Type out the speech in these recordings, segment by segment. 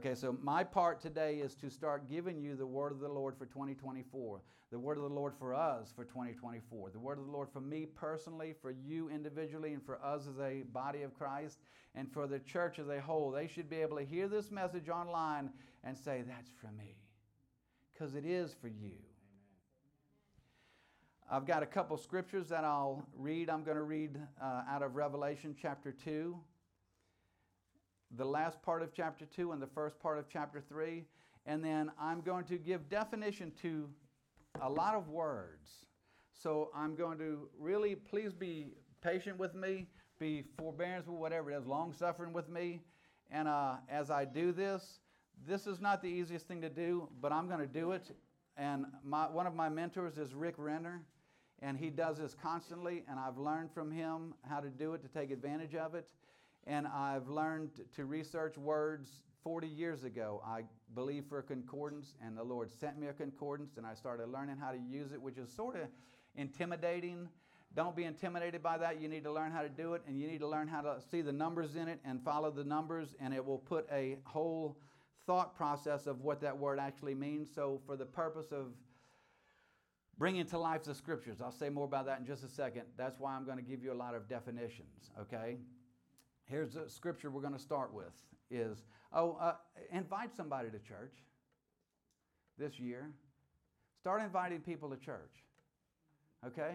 Okay, so my part today is to start giving you the word of the Lord for 2024, the word of the Lord for us for 2024, the word of the Lord for me personally, for you individually, and for us as a body of Christ, and for the church as a whole. They should be able to hear this message online and say, That's for me, because it is for you. I've got a couple scriptures that I'll read. I'm going to read uh, out of Revelation chapter 2 the last part of chapter 2 and the first part of chapter 3. And then I'm going to give definition to a lot of words. So I'm going to really, please be patient with me, be forbearance with whatever it is, long suffering with me. And uh, as I do this, this is not the easiest thing to do, but I'm going to do it. And my, one of my mentors is Rick Renner, and he does this constantly, and I've learned from him how to do it to take advantage of it and I've learned to research words 40 years ago. I believe for a concordance, and the Lord sent me a concordance, and I started learning how to use it, which is sort of intimidating. Don't be intimidated by that. You need to learn how to do it, and you need to learn how to see the numbers in it and follow the numbers, and it will put a whole thought process of what that word actually means. So, for the purpose of bringing to life the scriptures, I'll say more about that in just a second. That's why I'm going to give you a lot of definitions, okay? Here's a scripture we're going to start with is, oh, uh, invite somebody to church this year. Start inviting people to church. Okay?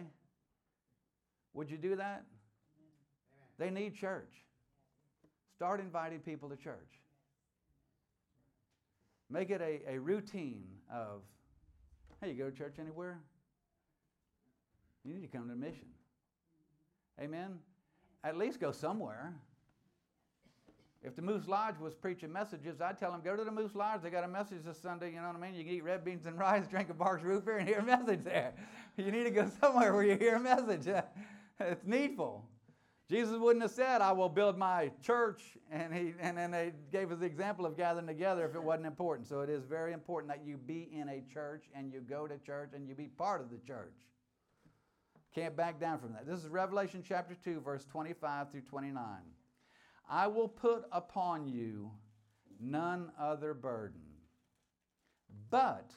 Would you do that? Amen. They need church. Start inviting people to church. Make it a, a routine of, hey, you go to church anywhere? You need to come to mission. Amen? At least go somewhere. If the Moose Lodge was preaching messages, I'd tell them, go to the Moose Lodge. They got a message this Sunday, you know what I mean? You can eat red beans and rice, drink a Barq's root beer, and hear a message there. You need to go somewhere where you hear a message. it's needful. Jesus wouldn't have said, I will build my church, and, he, and then they gave us the example of gathering together if it wasn't important. So it is very important that you be in a church and you go to church and you be part of the church. Can't back down from that. This is Revelation chapter 2, verse 25 through 29. I will put upon you none other burden, but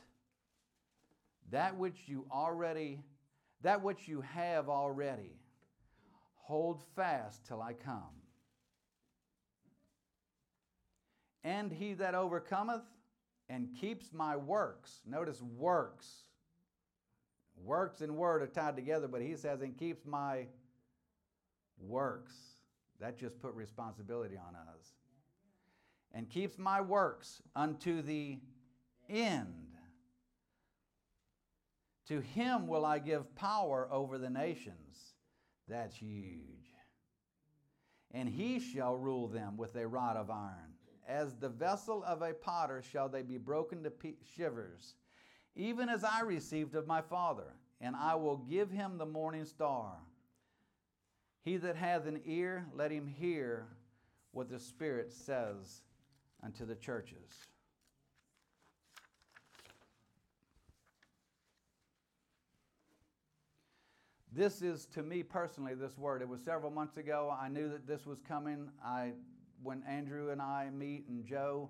that which you already, that which you have already, hold fast till I come. And he that overcometh and keeps my works, notice works. Works and word are tied together, but he says, and keeps my works. That just put responsibility on us. And keeps my works unto the end. To him will I give power over the nations. That's huge. And he shall rule them with a rod of iron. As the vessel of a potter shall they be broken to shivers, even as I received of my Father. And I will give him the morning star. He that hath an ear, let him hear what the Spirit says unto the churches. This is to me personally this word. It was several months ago. I knew that this was coming. I when Andrew and I meet and Joe,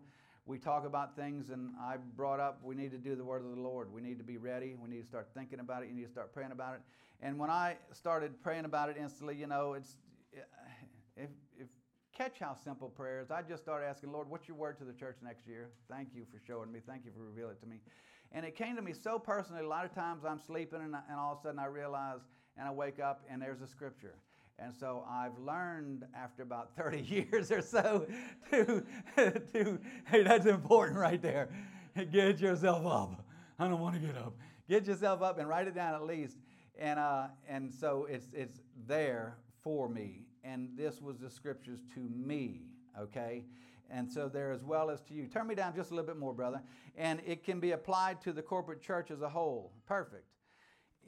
we talk about things and I brought up we need to do the word of the Lord. We need to be ready. We need to start thinking about it. You need to start praying about it. And when I started praying about it instantly, you know, it's eh, if, if catch how simple prayer is. I just started asking, Lord, what's your word to the church next year? Thank you for showing me. Thank you for revealing it to me. And it came to me so personally. A lot of times I'm sleeping and, and all of a sudden I realize and I wake up and there's a scripture. And so I've learned after about 30 years or so to, to hey, that's important right there. Get yourself up. I don't want to get up. Get yourself up and write it down at least. And, uh, and so it's, it's there for me. And this was the scriptures to me, okay? And so there as well as to you. Turn me down just a little bit more, brother. And it can be applied to the corporate church as a whole. Perfect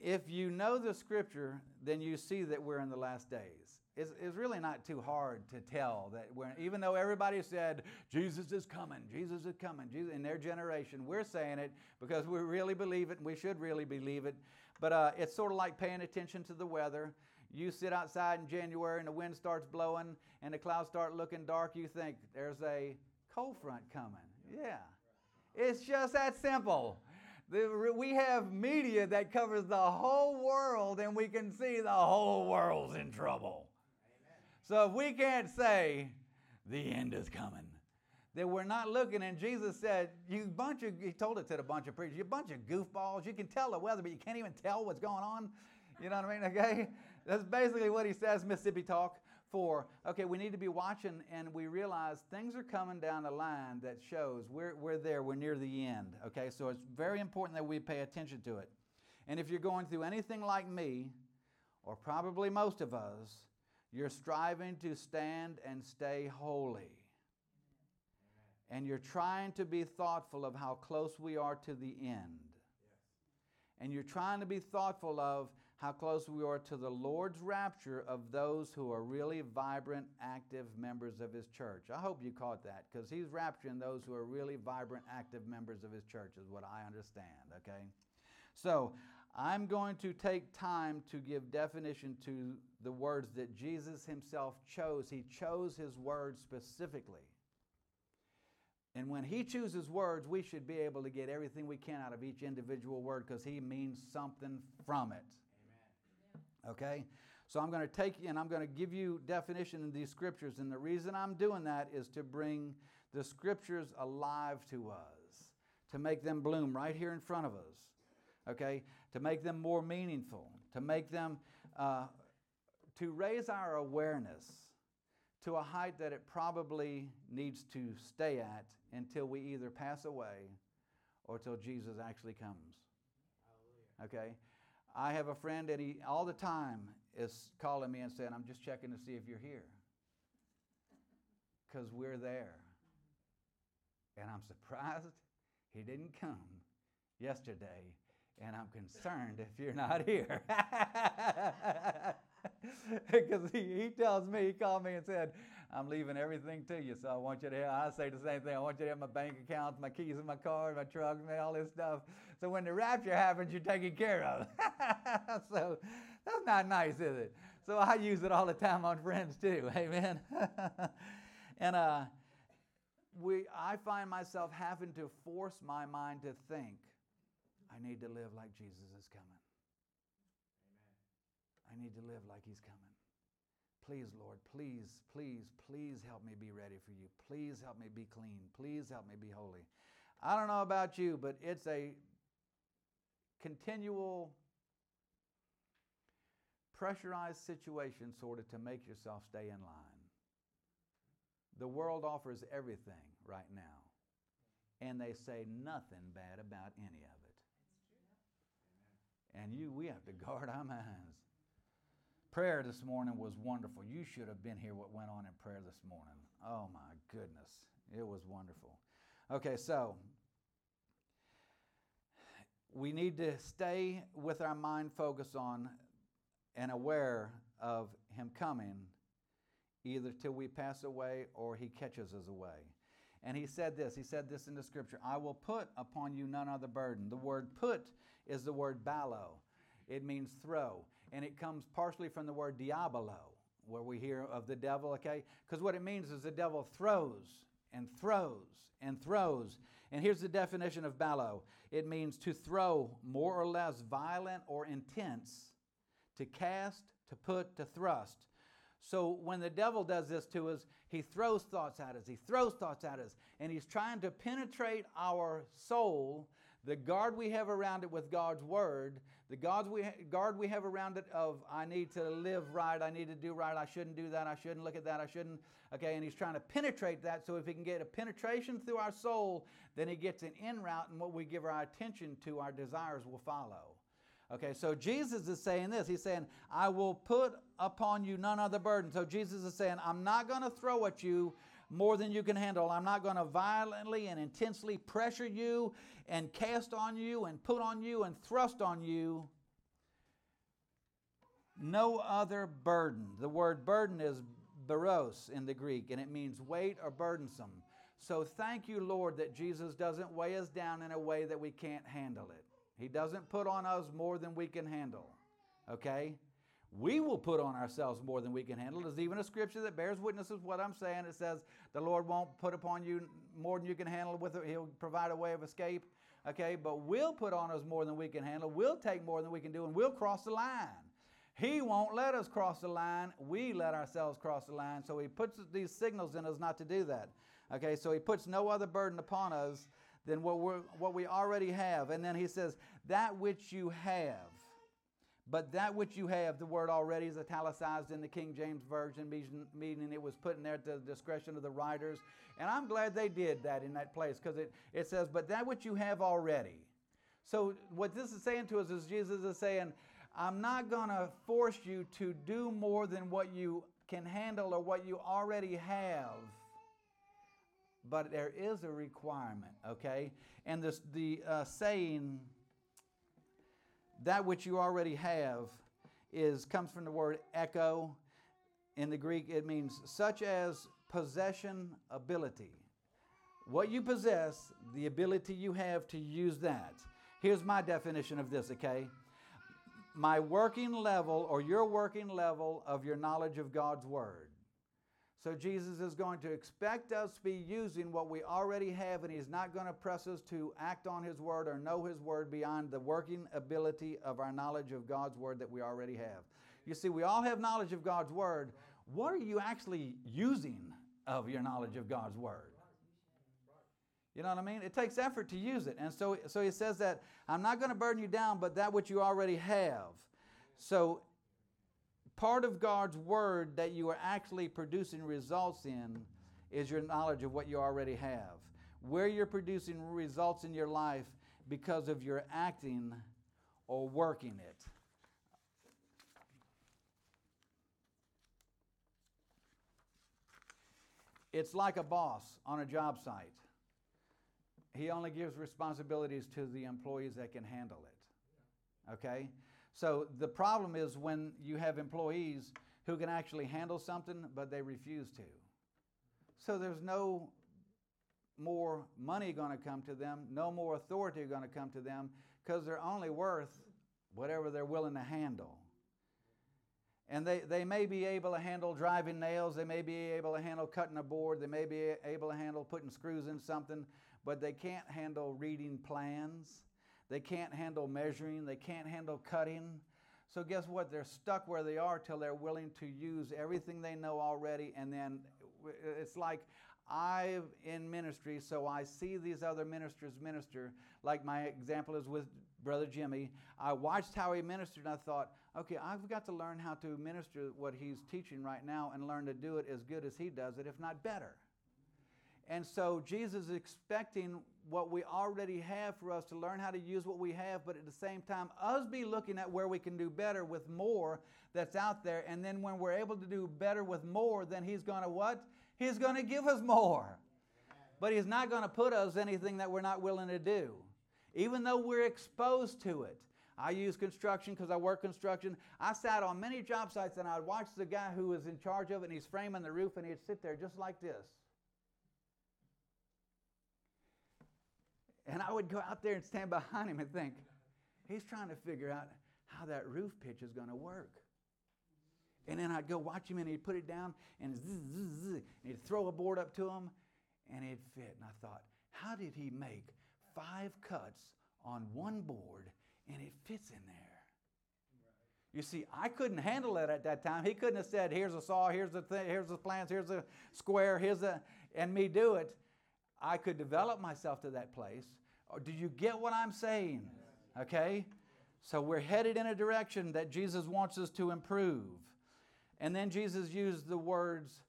if you know the scripture, then you see that we're in the last days. It's, it's really not too hard to tell that we're, even though everybody said, Jesus is coming, Jesus is coming, Jesus, in their generation, we're saying it because we really believe it and we should really believe it. But uh, it's sort of like paying attention to the weather. You sit outside in January and the wind starts blowing and the clouds start looking dark, you think there's a cold front coming. Yeah. It's just that simple. We have media that covers the whole world, and we can see the whole world's in trouble. So if we can't say, the end is coming, that we're not looking. And Jesus said, You bunch of, he told it to the bunch of preachers, you bunch of goofballs. You can tell the weather, but you can't even tell what's going on. You know what I mean? Okay? That's basically what he says, Mississippi Talk. For, okay, we need to be watching and we realize things are coming down the line that shows we're, we're there, we're near the end. Okay, so it's very important that we pay attention to it. And if you're going through anything like me, or probably most of us, you're striving to stand and stay holy. And you're trying to be thoughtful of how close we are to the end. And you're trying to be thoughtful of how close we are to the Lord's rapture of those who are really vibrant, active members of His church. I hope you caught that because He's rapturing those who are really vibrant, active members of His church, is what I understand, okay? So I'm going to take time to give definition to the words that Jesus Himself chose. He chose His words specifically. And when he chooses words, we should be able to get everything we can out of each individual word because he means something from it. Okay? So I'm going to take you and I'm going to give you definition in these scriptures. And the reason I'm doing that is to bring the scriptures alive to us, to make them bloom right here in front of us. Okay? To make them more meaningful, to make them, uh, to raise our awareness to a height that it probably needs to stay at until we either pass away or till Jesus actually comes. Hallelujah. Okay? I have a friend that he all the time is calling me and saying, I'm just checking to see if you're here. Because we're there. And I'm surprised he didn't come yesterday. And I'm concerned if you're not here. Because he, he tells me, he called me and said, I'm leaving everything to you. So I want you to have, I say the same thing. I want you to have my bank accounts, my keys in my car, my truck, all this stuff. So when the rapture happens, you're taken care of. so that's not nice, is it? So I use it all the time on friends too. Amen. and uh, we, I find myself having to force my mind to think, I need to live like Jesus is coming. Amen. I need to live like he's coming. Please, Lord, please, please, please help me be ready for you. Please help me be clean. Please help me be holy. I don't know about you, but it's a continual pressurized situation sort of to make yourself stay in line. The world offers everything right now, and they say nothing bad about any of it. And you, we have to guard our minds. Prayer this morning was wonderful. You should have been here what went on in prayer this morning. Oh my goodness. It was wonderful. Okay, so we need to stay with our mind focused on and aware of Him coming either till we pass away or He catches us away. And He said this He said this in the scripture I will put upon you none other burden. The word put is the word balo, it means throw and it comes partially from the word diabolo, where we hear of the devil, okay? Because what it means is the devil throws and throws and throws. And here's the definition of balo it means to throw more or less violent or intense, to cast, to put, to thrust. So when the devil does this to us, he throws thoughts at us, he throws thoughts at us, and he's trying to penetrate our soul the guard we have around it with God's word, the guards we guard we have around it of I need to live right, I need to do right, I shouldn't do that, I shouldn't look at that, I shouldn't. Okay, and he's trying to penetrate that. So if he can get a penetration through our soul, then he gets an in route, and what we give our attention to, our desires will follow. Okay, so Jesus is saying this. He's saying, I will put upon you none other burden. So Jesus is saying, I'm not going to throw at you more than you can handle. I'm not going to violently and intensely pressure you and cast on you and put on you and thrust on you no other burden. The word burden is baros in the Greek, and it means weight or burdensome. So thank you, Lord, that Jesus doesn't weigh us down in a way that we can't handle it. He doesn't put on us more than we can handle. Okay? We will put on ourselves more than we can handle. There's even a scripture that bears witness with what I'm saying. It says, The Lord won't put upon you more than you can handle, with it. He'll provide a way of escape. Okay, but we'll put on us more than we can handle. We'll take more than we can do, and we'll cross the line. He won't let us cross the line. We let ourselves cross the line. So He puts these signals in us not to do that. Okay, so He puts no other burden upon us than what, we what we already have. And then He says, That which you have. But that which you have, the word already is italicized in the King James Version, meaning it was put in there at the discretion of the writers. And I'm glad they did that in that place because it, it says, But that which you have already. So, what this is saying to us is Jesus is saying, I'm not going to force you to do more than what you can handle or what you already have. But there is a requirement, okay? And this, the uh, saying, that which you already have is comes from the word echo. In the greek it means such as possession ability. What you possess the ability you have to use that. Here's my definition of this okay? My working level or your working level of your knowledge of god's word so Jesus is going to expect us to be using what we already have, and He's not going to press us to act on His word or know His word beyond the working ability of our knowledge of God's word that we already have. You see, we all have knowledge of God's word. What are you actually using of your knowledge of God's word? You know what I mean? It takes effort to use it. And so, so he says that I'm not going to burden you down, but that which you already have. So part of God's word that you are actually producing results in is your knowledge of what you already have. Where you're producing results in your life because of your acting or working it. It's like a boss on a job site. He only gives responsibilities to the employees that can handle it. Okay? So the problem is when you have employees who can actually handle something, but they refuse to. So there's no more money going to come to them, no more authority going to come to them, because they're only worth whatever they're willing to handle. And they, they may be able to handle driving nails, they may be able to handle cutting a board, they may be able to handle putting screws in something, but they can't handle reading plans. They can't handle measuring, they can't handle cutting. So, guess what? They're stuck where they are till they're willing to use everything they know already. And then it's like I'm in ministry, so I see these other ministers minister. Like my example is with Brother Jimmy. I watched how he ministered and I thought, okay, I've got to learn how to minister what he's teaching right now and learn to do it as good as he does it, if not better. And so Jesus is expecting what we already have for us to learn how to use what we have, but at the same time, us be looking at where we can do better with more that's out there. And then when we're able to do better with more, then He's going to what? He's going to give us more. But He's not going to put us anything that we're not willing to do, even though we're exposed to it. I use construction because I work construction. I sat on many job sites and I'd watch the guy who was in charge of it and he's framing the roof and he'd sit there just like this. And I would go out there and stand behind him and think, he's trying to figure out how that roof pitch is going to work. And then I'd go watch him and he'd put it down and, zzz, zzz, zzz, and he'd throw a board up to him and it'd fit. And I thought, how did he make five cuts on one board and it fits in there? You see, I couldn't handle it at that time. He couldn't have said, "Here's a saw, here's the th- here's the plans, here's a square, here's a," and me do it. I could develop myself to that place. Or do you get what I'm saying? Okay? So we're headed in a direction that Jesus wants us to improve. And then Jesus used the words,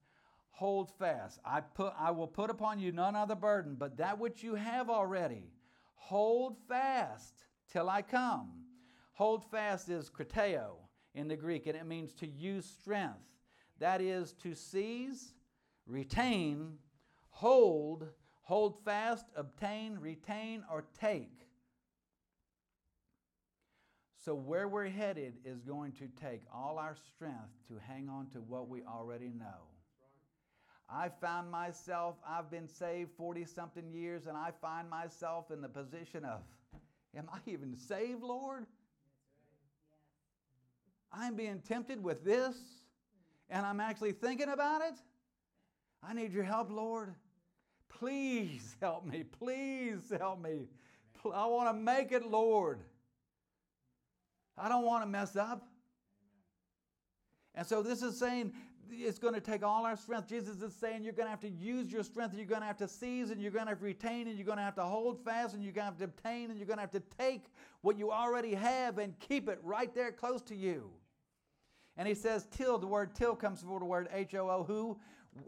hold fast. I, put, I will put upon you none other burden, but that which you have already. Hold fast till I come. Hold fast is krateo in the Greek, and it means to use strength. That is to seize, retain, hold, hold fast, obtain, retain, or take. So, where we're headed is going to take all our strength to hang on to what we already know. I found myself, I've been saved 40 something years, and I find myself in the position of, Am I even saved, Lord? I'm being tempted with this and I'm actually thinking about it. I need your help, Lord. Please help me. Please help me. I want to make it, Lord. I don't want to mess up. And so this is saying it's going to take all our strength. Jesus is saying you're going to have to use your strength. You're going to have to seize and you're going to have to retain and you're going to have to hold fast and you're going to have to obtain and you're going to have to take what you already have and keep it right there close to you. And he says till, the word till comes before the word H-O-O, who.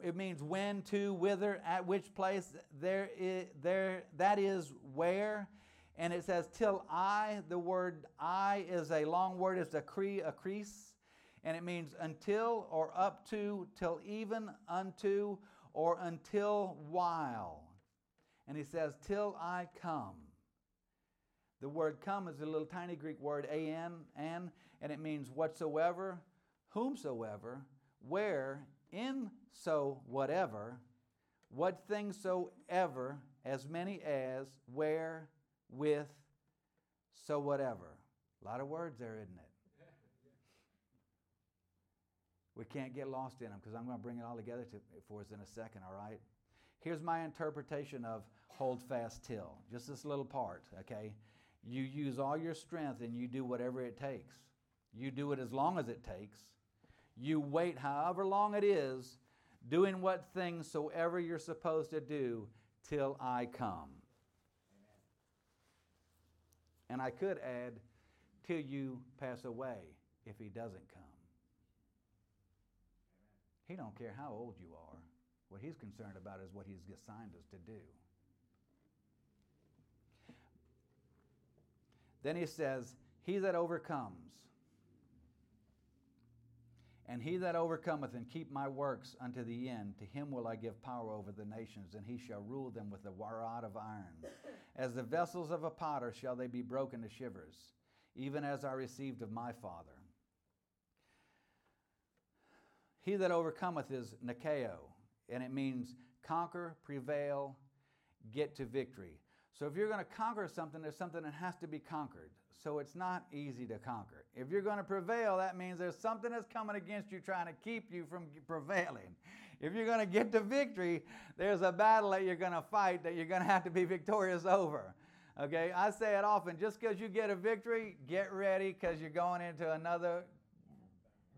It means when, to, whither, at which place, there, is, there, that is where. And it says till I, the word I is a long word, it's a cre, a crease and it means until or up to, till even unto, or until while. And he says, till I come. The word come is a little tiny Greek word, an, an, and it means whatsoever, whomsoever, where, in so whatever, what things soever, as many as, where, with, so whatever. A lot of words there, isn't it? We can't get lost in them because I'm going to bring it all together to, for us in a second, all right? Here's my interpretation of hold fast till. Just this little part, okay? You use all your strength and you do whatever it takes. You do it as long as it takes. You wait however long it is, doing what things soever you're supposed to do till I come. And I could add, till you pass away if he doesn't come. He don't care how old you are. What he's concerned about is what he's assigned us to do. Then he says, He that overcomes, and he that overcometh and keep my works unto the end, to him will I give power over the nations, and he shall rule them with a rod of iron. As the vessels of a potter shall they be broken to shivers, even as I received of my Father. He that overcometh is Nikeo, and it means conquer, prevail, get to victory. So if you're going to conquer something, there's something that has to be conquered. So it's not easy to conquer. If you're going to prevail, that means there's something that's coming against you trying to keep you from prevailing. If you're going to get to victory, there's a battle that you're going to fight that you're going to have to be victorious over. Okay, I say it often just because you get a victory, get ready because you're going into another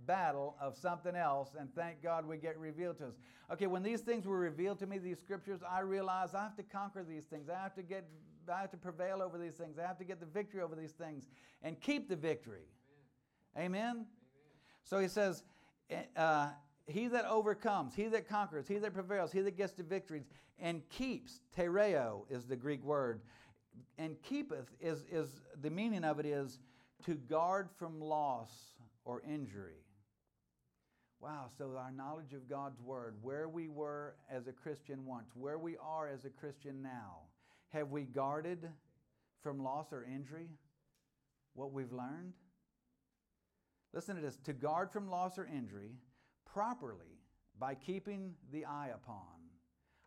battle of something else, and thank God we get revealed to us. Okay, when these things were revealed to me, these scriptures, I realized I have to conquer these things. I have to get, I have to prevail over these things. I have to get the victory over these things and keep the victory. Amen. Amen? Amen. So he says, eh, uh, he that overcomes, he that conquers, he that prevails, he that gets the victories, and keeps, tereo is the Greek word, and keepeth is, is the meaning of it is to guard from loss or injury. Wow, so our knowledge of God's Word, where we were as a Christian once, where we are as a Christian now, have we guarded from loss or injury what we've learned? Listen to this to guard from loss or injury properly by keeping the eye upon.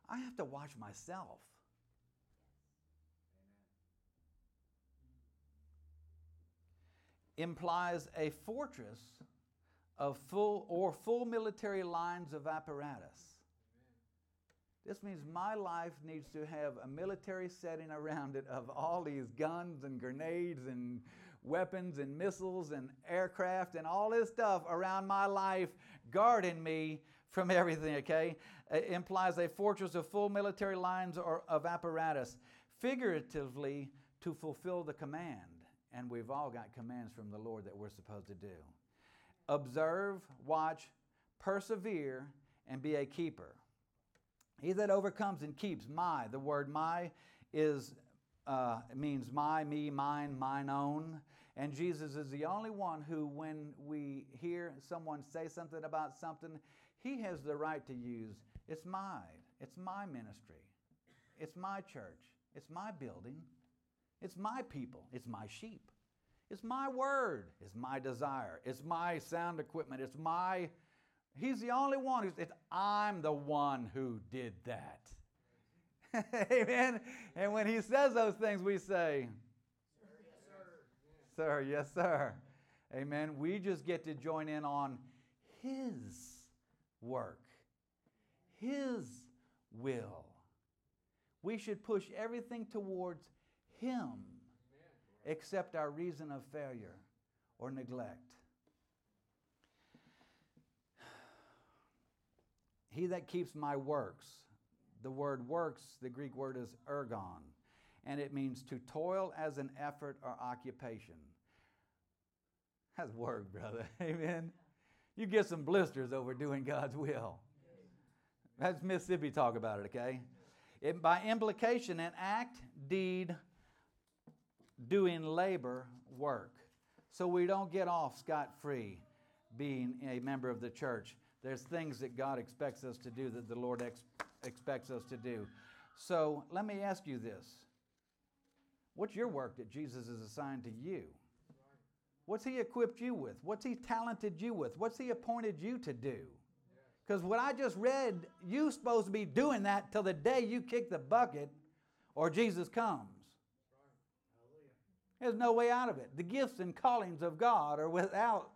I have to watch myself. Implies a fortress of full or full military lines of apparatus. This means my life needs to have a military setting around it of all these guns and grenades and weapons and missiles and aircraft and all this stuff around my life, guarding me from everything, okay? It implies a fortress of full military lines or of apparatus, figuratively to fulfill the command. And we've all got commands from the Lord that we're supposed to do observe, watch, persevere, and be a keeper. He that overcomes and keeps my, the word my is uh, means my, me, mine, mine own. And Jesus is the only one who, when we hear someone say something about something, he has the right to use it's mine, it's my ministry, it's my church, it's my building, it's my people, it's my sheep. It's my word. It's my desire. It's my sound equipment. It's my. He's the only one who's. It's, I'm the one who did that. Amen. And when he says those things, we say, Sir, yes, sir. Sir, yes, sir. Amen. We just get to join in on His work, His will. We should push everything towards Him except our reason of failure or neglect. He that keeps my works, the word works, the Greek word is ergon, and it means to toil as an effort or occupation. That's work, brother. Amen. You get some blisters over doing God's will. That's Mississippi talk about it, okay? It, by implication, an act, deed, doing labor, work. So we don't get off scot free being a member of the church. There's things that God expects us to do that the Lord ex- expects us to do. So let me ask you this What's your work that Jesus has assigned to you? What's He equipped you with? What's He talented you with? What's He appointed you to do? Because what I just read, you're supposed to be doing that till the day you kick the bucket or Jesus comes. There's no way out of it. The gifts and callings of God are without.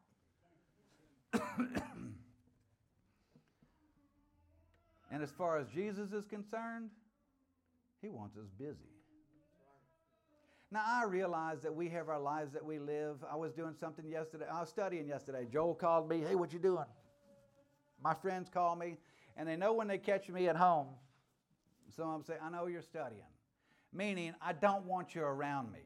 And as far as Jesus is concerned, he wants us busy. Now, I realize that we have our lives that we live. I was doing something yesterday. I was studying yesterday. Joel called me, Hey, what you doing? My friends call me, and they know when they catch me at home. So I'm saying, I know you're studying. Meaning, I don't want you around me.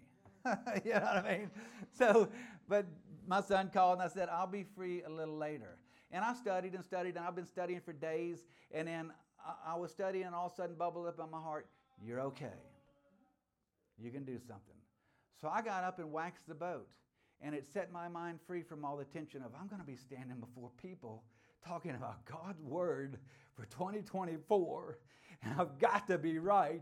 you know what I mean? So, but my son called and I said, I'll be free a little later. And I studied and studied, and I've been studying for days. And then I, was studying, and all of a sudden bubbled up in my heart, You're okay. You can do something. So I got up and waxed the boat. And it set my mind free from all the tension of, I'm going to be standing before people talking about God's word for 2024. And I've got to be right.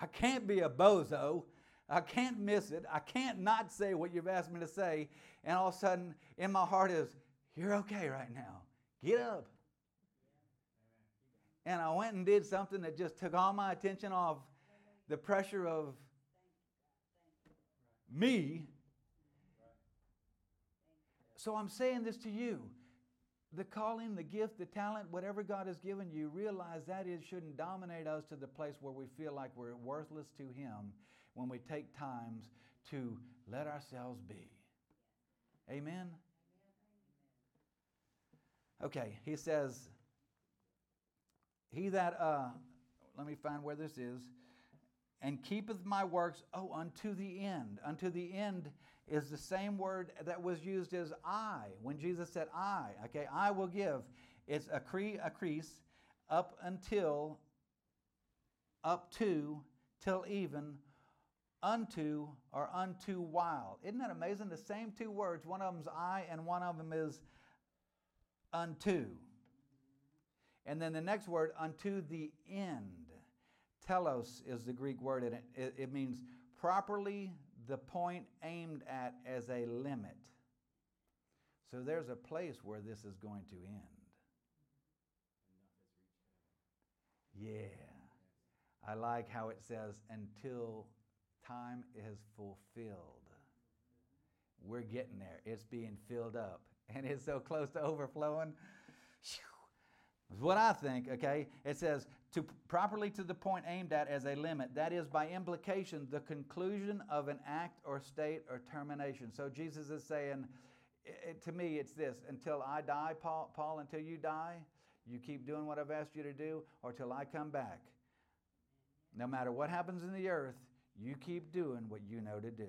I can't be a bozo. I can't miss it. I can't not say what you've asked me to say. And all of a sudden, in my heart is, You're okay right now. Get up. And I went and did something that just took all my attention off the pressure of me. So I'm saying this to you. The calling, the gift, the talent, whatever God has given you, realize that it shouldn't dominate us to the place where we feel like we're worthless to Him when we take times to let ourselves be. Amen? Okay, he says, He that, uh, let me find where this is, and keepeth my works, oh, unto the end. Unto the end is the same word that was used as I, when Jesus said, I, okay, I will give. It's a, cre- a acrease, up until, up to, till even, unto or unto while. Isn't that amazing? The same two words, one of them's I and one of them is unto. And then the next word, unto the end. Telos is the Greek word, and it, it means properly the point aimed at as a limit. So there's a place where this is going to end. Yeah. I like how it says, until time is fulfilled. We're getting there. It's being filled up. And it's so close to overflowing. Is what I think, okay? It says, to properly to the point aimed at as a limit. That is, by implication, the conclusion of an act or state or termination. So Jesus is saying, it, to me, it's this until I die, Paul, Paul, until you die, you keep doing what I've asked you to do, or till I come back. No matter what happens in the earth, you keep doing what you know to do.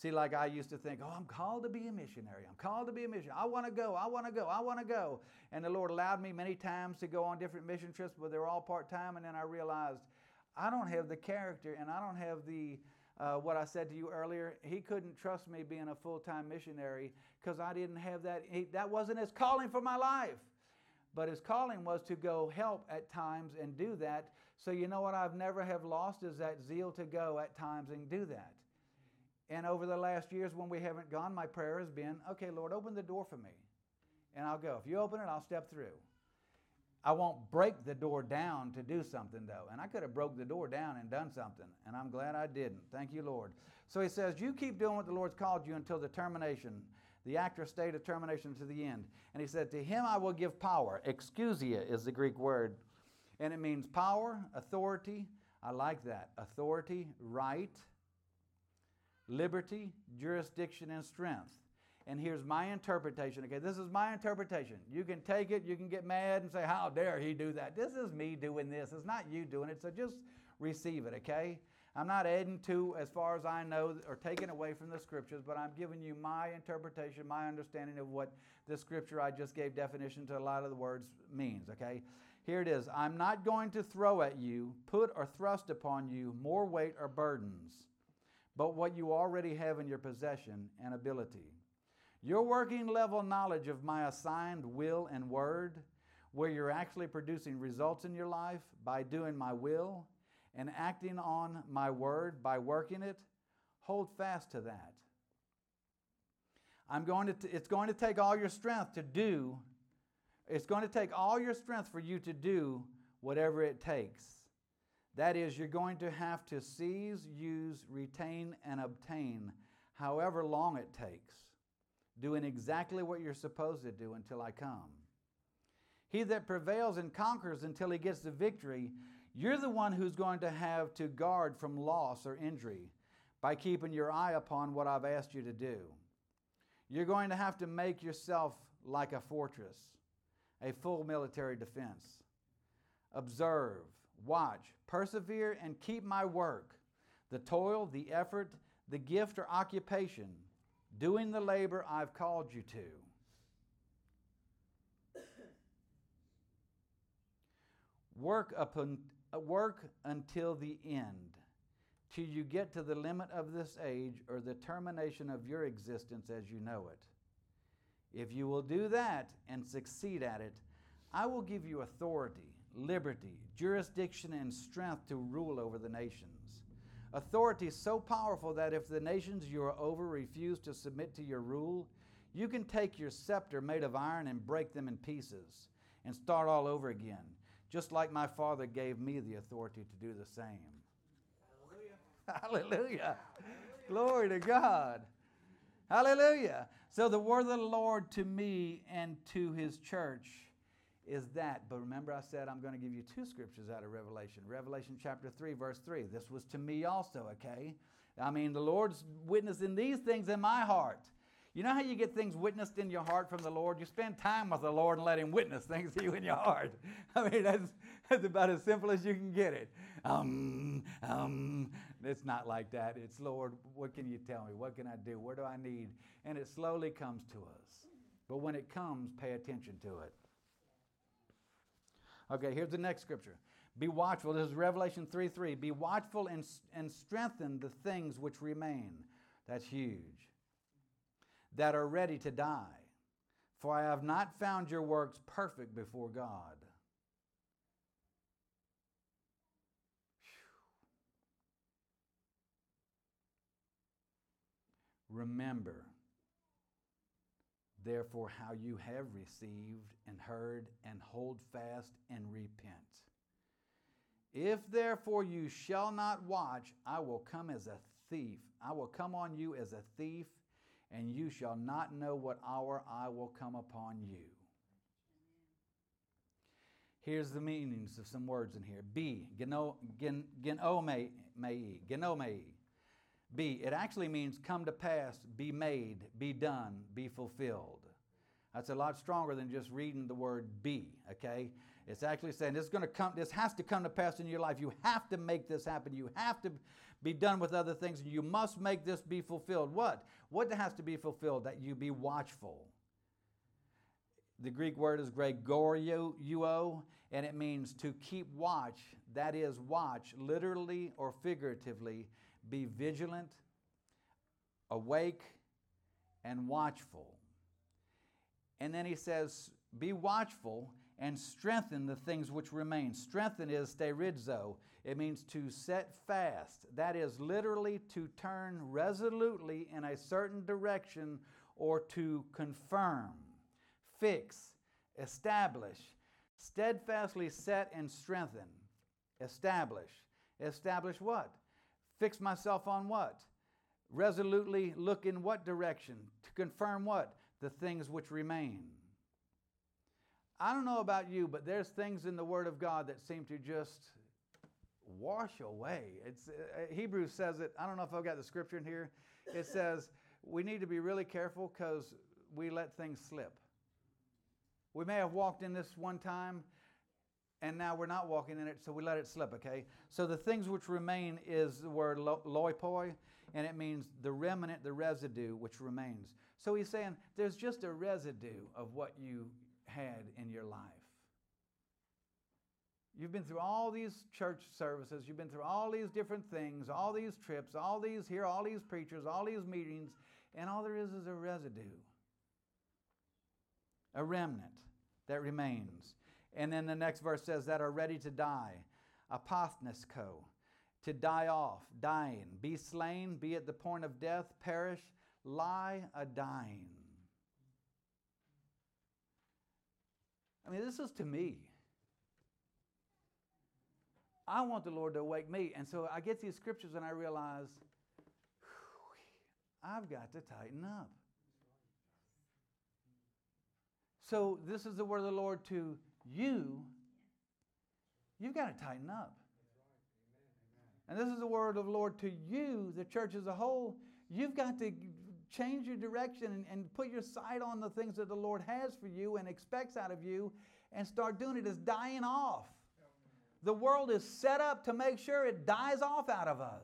See, like I used to think, oh, I'm called to be a missionary. I'm called to be a missionary. I want to go. I want to go. I want to go. And the Lord allowed me many times to go on different mission trips, but they were all part time. And then I realized I don't have the character and I don't have the, uh, what I said to you earlier. He couldn't trust me being a full time missionary because I didn't have that. He, that wasn't his calling for my life. But his calling was to go help at times and do that. So you know what I've never have lost is that zeal to go at times and do that. And over the last years when we haven't gone, my prayer has been, okay, Lord, open the door for me. And I'll go. If you open it, I'll step through. I won't break the door down to do something though. And I could have broke the door down and done something. And I'm glad I didn't. Thank you, Lord. So he says, You keep doing what the Lord's called you until the termination, the actor stay determination to the end. And he said, To him I will give power. Exousia is the Greek word. And it means power, authority. I like that. Authority, right, liberty, jurisdiction, and strength. And here's my interpretation. Okay, this is my interpretation. You can take it, you can get mad and say, How dare he do that? This is me doing this. It's not you doing it. So just receive it, okay? I'm not adding to, as far as I know, or taking away from the scriptures, but I'm giving you my interpretation, my understanding of what the scripture I just gave definition to a lot of the words means, okay? Here it is I'm not going to throw at you, put or thrust upon you more weight or burdens, but what you already have in your possession and ability. Your working level knowledge of my assigned will and word, where you're actually producing results in your life by doing my will and acting on my word by working it, hold fast to that. I'm going to t- it's going to take all your strength to do, it's going to take all your strength for you to do whatever it takes. That is, you're going to have to seize, use, retain, and obtain however long it takes, doing exactly what you're supposed to do until I come. He that prevails and conquers until he gets the victory you're the one who's going to have to guard from loss or injury by keeping your eye upon what I've asked you to do. You're going to have to make yourself like a fortress, a full military defense. Observe, watch, persevere, and keep my work, the toil, the effort, the gift or occupation, doing the labor I've called you to. Work upon uh, work until the end, till you get to the limit of this age or the termination of your existence as you know it. If you will do that and succeed at it, I will give you authority, liberty, jurisdiction, and strength to rule over the nations. Authority so powerful that if the nations you are over refuse to submit to your rule, you can take your scepter made of iron and break them in pieces and start all over again just like my Father gave me the authority to do the same. Hallelujah. Hallelujah. Glory to God. Hallelujah. So the word of the Lord to me and to his church is that. But remember, I said I'm going to give you two scriptures out of Revelation. Revelation chapter 3, verse 3. This was to me also, okay? I mean, the Lord's witnessing these things in my heart. You know how you get things witnessed in your heart from the Lord? You spend time with the Lord and let Him witness things to you in your heart. I mean, that's, that's about as simple as you can get it. Um, um, it's not like that. It's, Lord, what can you tell me? What can I do? What do I need? And it slowly comes to us. But when it comes, pay attention to it. Okay, here's the next scripture. Be watchful. This is Revelation 3 3. Be watchful and, and strengthen the things which remain. That's huge that are ready to die. For I have not found your works perfect before God. Remember, therefore, how you have received and heard, and hold fast and repent. If therefore you shall not watch, I will come as a thief. I will come on you as a thief and you shall not know what hour I will come upon you. Here's the meanings of some words in here. Be, genomei, genomei. Be, it actually means come to pass, be made, be done, be fulfilled. That's a lot stronger than just reading the word be, okay? It's actually saying this is going to come, this has to come to pass in your life. You have to make this happen. You have to be done with other things. You must make this be fulfilled. What? What has to be fulfilled? That you be watchful. The Greek word is gregoreuo, and it means to keep watch. That is, watch, literally or figuratively, be vigilant, awake, and watchful. And then he says, be watchful and strengthen the things which remain. Strengthen is sterizo. It means to set fast. That is literally to turn resolutely in a certain direction or to confirm, fix, establish, steadfastly set and strengthen. Establish. Establish what? Fix myself on what? Resolutely look in what direction? To confirm what? The things which remain. I don't know about you, but there's things in the Word of God that seem to just wash away. It's uh, Hebrews says it. I don't know if I've got the scripture in here. It says we need to be really careful because we let things slip. We may have walked in this one time, and now we're not walking in it, so we let it slip. Okay. So the things which remain is the word loipoi, and it means the remnant, the residue which remains. So he's saying there's just a residue of what you had in your life. You've been through all these church services, you've been through all these different things, all these trips, all these here, all these preachers, all these meetings, and all there is is a residue, a remnant that remains. And then the next verse says that are ready to die, apothnesko, to die off, dying, be slain, be at the point of death, perish, lie a dying. I mean, this is to me. I want the Lord to awake me. And so I get these scriptures and I realize I've got to tighten up. So this is the word of the Lord to you. You've got to tighten up. And this is the word of the Lord to you, the church as a whole. You've got to change your direction and, and put your sight on the things that the Lord has for you and expects out of you and start doing. It's dying off. The world is set up to make sure it dies off out of us.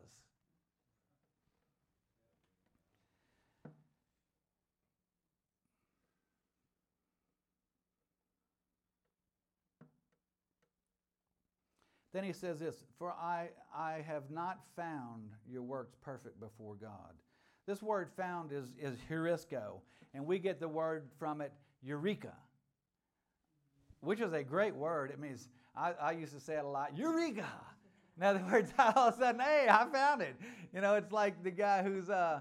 Then he says this For I, I have not found your works perfect before God. This word found is, is heurisco, and we get the word from it eureka, which is a great word. It means, I, I used to say it a lot, eureka. In other words, all of a sudden, hey, I found it. You know, it's like the guy who's uh,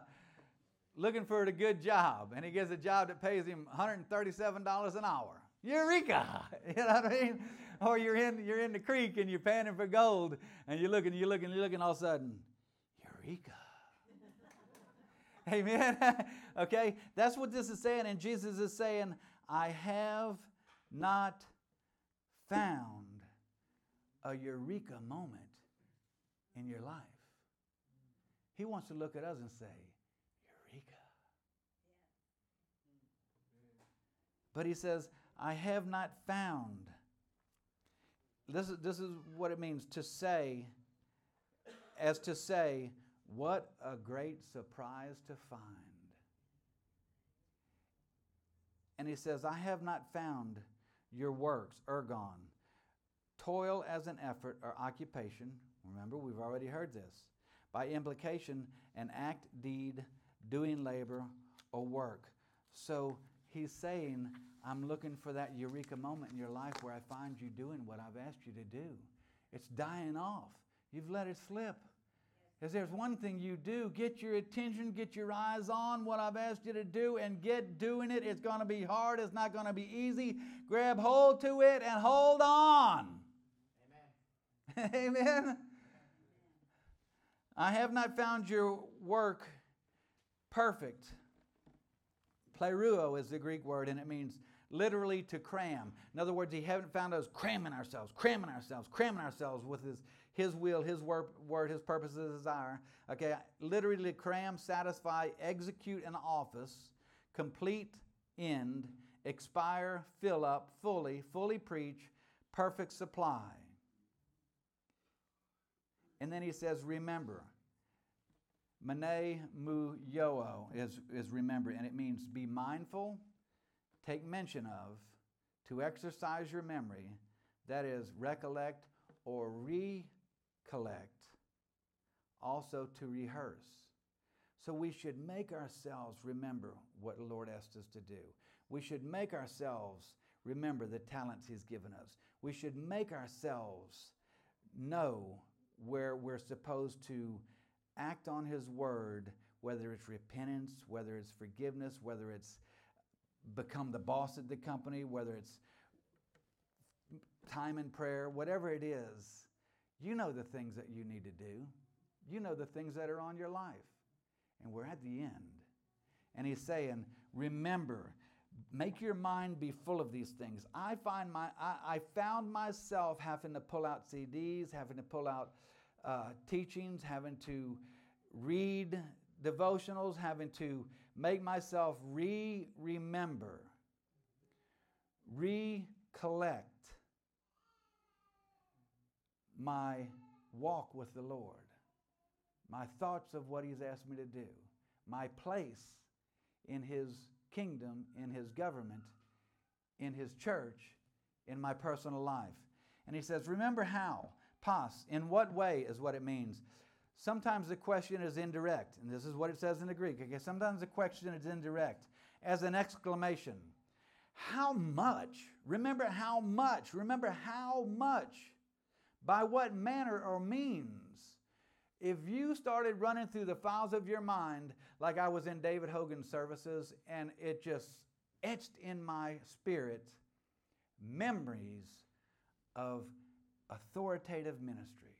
looking for a good job, and he gets a job that pays him $137 an hour. Eureka! You know what I mean? Or you're in, you're in the creek and you're panning for gold, and you're looking, you're looking, you're looking, all of a sudden, Eureka! Amen. okay, that's what this is saying, and Jesus is saying, I have not found a eureka moment in your life. He wants to look at us and say, Eureka. But he says, I have not found. This is, this is what it means to say, as to say, what a great surprise to find. And he says, I have not found your works, ergon, toil as an effort or occupation. Remember, we've already heard this. By implication, an act, deed, doing labor, or work. So he's saying, I'm looking for that eureka moment in your life where I find you doing what I've asked you to do. It's dying off. You've let it slip. If there's one thing you do, get your attention, get your eyes on what I've asked you to do, and get doing it. It's going to be hard, it's not going to be easy. Grab hold to it and hold on. Amen. Amen. I have not found your work perfect. Pleruo is the Greek word, and it means literally to cram. In other words, he haven't found us cramming ourselves, cramming ourselves, cramming ourselves with his his will, His word, His purpose, His desire. Okay, literally cram, satisfy, execute an office, complete, end, expire, fill up, fully, fully preach, perfect supply. And then he says, remember. Mane mu yoo is, is remember, and it means be mindful, take mention of, to exercise your memory, that is, recollect or re collect, also to rehearse. So we should make ourselves remember what the Lord asked us to do. We should make ourselves remember the talents He's given us. We should make ourselves know where we're supposed to act on His word, whether it's repentance, whether it's forgiveness, whether it's become the boss of the company, whether it's time in prayer, whatever it is. You know the things that you need to do. You know the things that are on your life. And we're at the end. And he's saying, remember, make your mind be full of these things. I find my I, I found myself having to pull out CDs, having to pull out uh, teachings, having to read devotionals, having to make myself re remember, recollect my walk with the Lord, my thoughts of what He's asked me to do, my place in His kingdom, in His government, in His church, in my personal life. And He says, Remember how, pas, in what way is what it means. Sometimes the question is indirect, and this is what it says in the Greek. Okay, sometimes the question is indirect, as an exclamation. How much? Remember how much? Remember how much? By what manner or means? If you started running through the files of your mind, like I was in David Hogan's services, and it just etched in my spirit memories of authoritative ministry.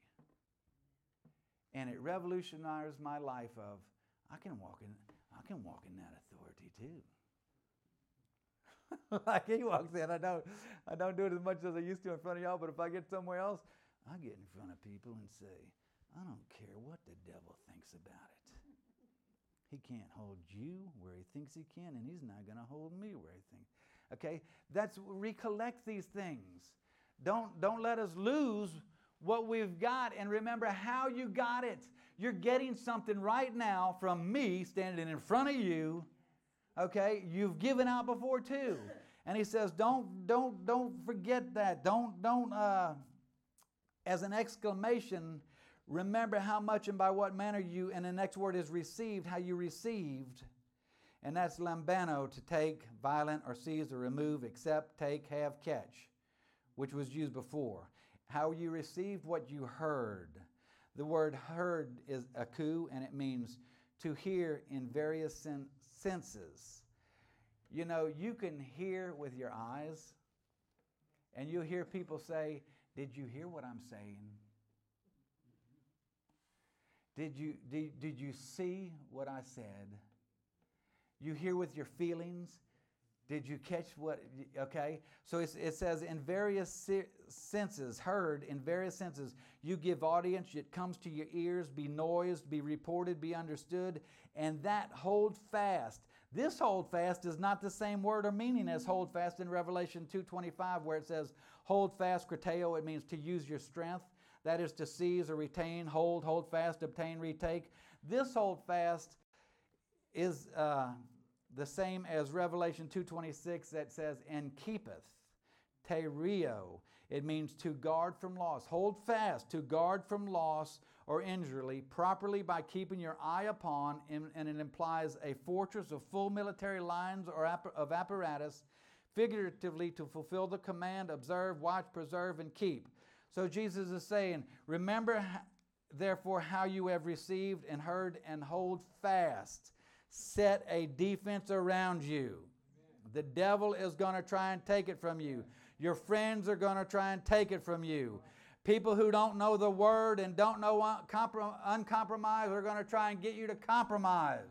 And it revolutionized my life of I can walk in I can walk in that authority too. like he walks in, I don't I don't do it as much as I used to in front of y'all, but if I get somewhere else, I get in front of people and say, I don't care what the devil thinks about it. He can't hold you where he thinks he can, and he's not going to hold me where he thinks. Okay? That's recollect these things. Don't, don't let us lose what we've got and remember how you got it. You're getting something right now from me standing in front of you. Okay? You've given out before too. And he says, don't, don't, don't forget that. Don't, don't, uh, as an exclamation, remember how much and by what manner you, and the next word is received, how you received. And that's lambano, to take, violent, or seize, or remove, accept, take, have, catch, which was used before. How you received what you heard. The word heard is aku, and it means to hear in various sen- senses. You know, you can hear with your eyes, and you'll hear people say, did you hear what I'm saying? Did you, did, did you see what I said? You hear with your feelings? Did you catch what? Okay. So it says in various senses, heard in various senses, you give audience, it comes to your ears, be noised, be reported, be understood, and that hold fast. This hold fast is not the same word or meaning as hold fast in Revelation 2:25 where it says hold fast krateo it means to use your strength that is to seize or retain hold hold fast obtain retake. This hold fast is uh, the same as Revelation 2:26 that says and keepeth terio it means to guard from loss. Hold fast to guard from loss or injury properly by keeping your eye upon, and, it implies a fortress of full military lines or of apparatus, figuratively to fulfill the command observe, watch, preserve, and keep. So Jesus is saying, Remember therefore how you have received and heard, and hold fast. Set a defense around you. The devil is going to try and take it from you. Your friends are going to try and take it from you. People who don't know the word and don't know uncompromised are going to try and get you to compromise.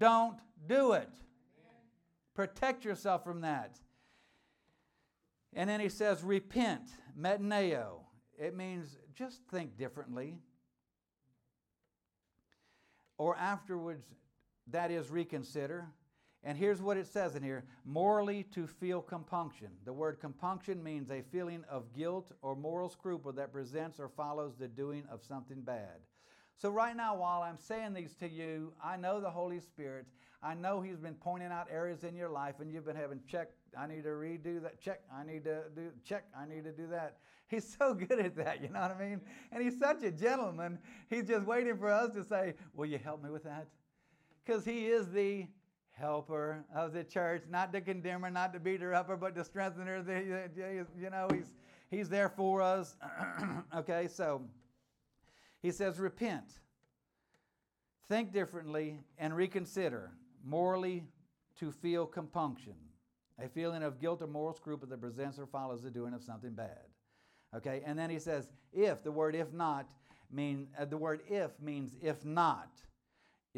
Don't do it. Protect yourself from that. And then he says, repent, metanoeo. It means just think differently. Or afterwards, that is, reconsider. And here's what it says in here morally to feel compunction. The word compunction means a feeling of guilt or moral scruple that presents or follows the doing of something bad. So, right now, while I'm saying these to you, I know the Holy Spirit. I know He's been pointing out areas in your life, and you've been having check, I need to redo that, check, I need to do, check, I need to do that. He's so good at that, you know what I mean? And He's such a gentleman. He's just waiting for us to say, Will you help me with that? Because He is the helper of the church, not to condemn her, not to beat her up, but to strengthen her. You know, he's, he's there for us. okay, so he says, repent, think differently, and reconsider morally to feel compunction, a feeling of guilt or moral scruple that presents or follows the doing of something bad. Okay, and then he says, if, the word if not, mean, uh, the word if means if not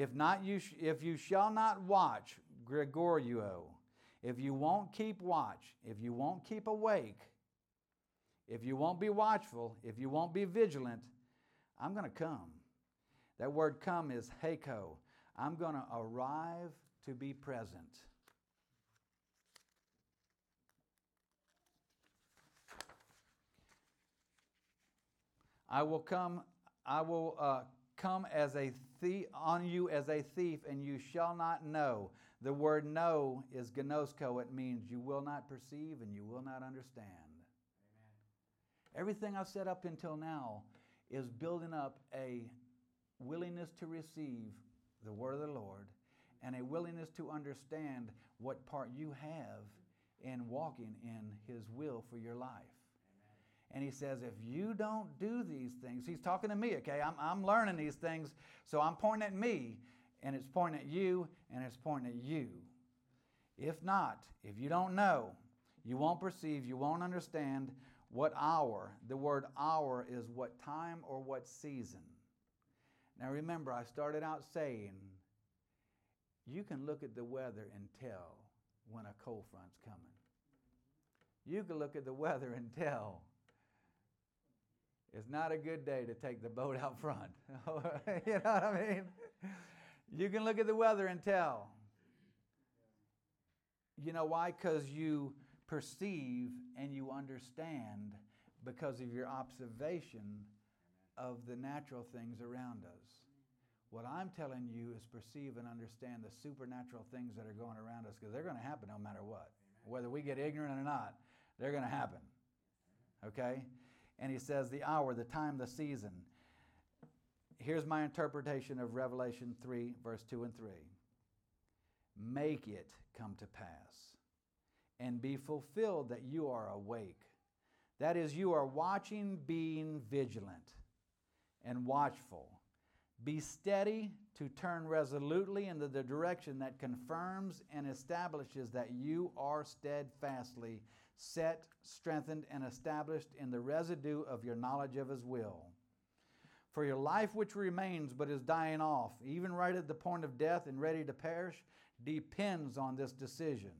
If not, you sh- if you shall not watch, Gregorio, if you won't keep watch, if you won't keep awake, if you won't be watchful, if you won't be vigilant, I'm going to come. That word come is heko. I'm going to arrive to be present. I will come, I will uh, come as a thief on you as a thief, and you shall not know. The word know is gnosko. It means you will not perceive and you will not understand. Amen. Everything I've said up until now is building up a willingness to receive the word of the Lord and a willingness to understand what part you have in walking in his will for your life. And he says, if you don't do these things, he's talking to me, okay? I'm, I'm learning these things, so I'm pointing at me, and it's pointing at you, and it's pointing at you. If not, if you don't know, you won't perceive, you won't understand what hour, the word hour is what time or what season. Now remember, I started out saying, you can look at the weather and tell when a cold front's coming. You can look at the weather and tell it's not a good day to take the boat out front. you know what I mean? You can look at the weather and tell. You know why? Because you perceive and you understand because of your observation of the natural things around us. What I'm telling you is perceive and understand the supernatural things that are going around us because they're going to happen no matter what. Whether we get ignorant or not, they're going to happen. Okay? And he says the hour, the time, the season. Here's my interpretation of Revelation 3, verse 2 and 3. Make it come to pass and be fulfilled that you are awake. That is, you are watching, being vigilant and watchful. Be steady to turn resolutely into the direction that confirms and establishes that you are steadfastly set, strengthened, and established in the residue of your knowledge of His will. For your life which remains but is dying off, even right at the point of death and ready to perish, depends on this decision.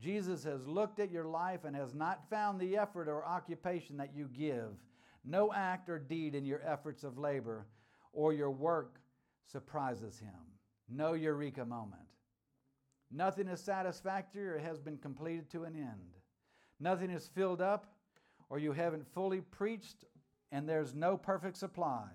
Jesus has looked at your life and has not found the effort or occupation that you give, no act or deed in your efforts of labor or your work surprises him. No eureka moment. Nothing is satisfactory or has been completed to an end. Nothing is filled up or you haven't fully preached and there's no perfect supply.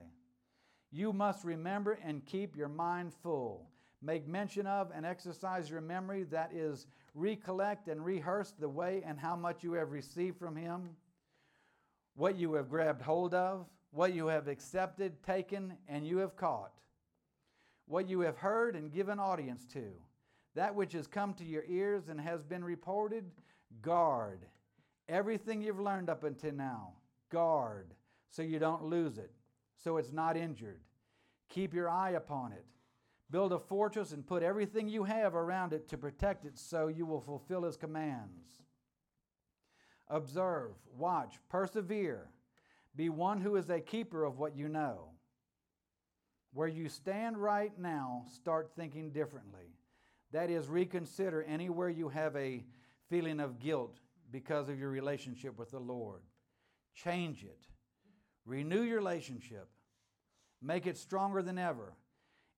You must remember and keep your mind full. Make mention of and exercise your memory, that is, recollect and rehearse the way and how much you have received from Him, what you have grabbed hold of, what you have accepted, taken, and you have caught, what you have heard and given audience to that which has come to your ears and has been reported, guard. Everything you've learned up until now, guard so you don't lose it, so it's not injured. Keep your eye upon it. Build a fortress and put everything you have around it to protect it so you will fulfill his commands. Observe, watch, persevere. Be one who is a keeper of what you know. Where you stand right now, start thinking differently. That is, reconsider anywhere you have a feeling of guilt because of your relationship with the Lord. Change it. Renew your relationship. Make it stronger than ever.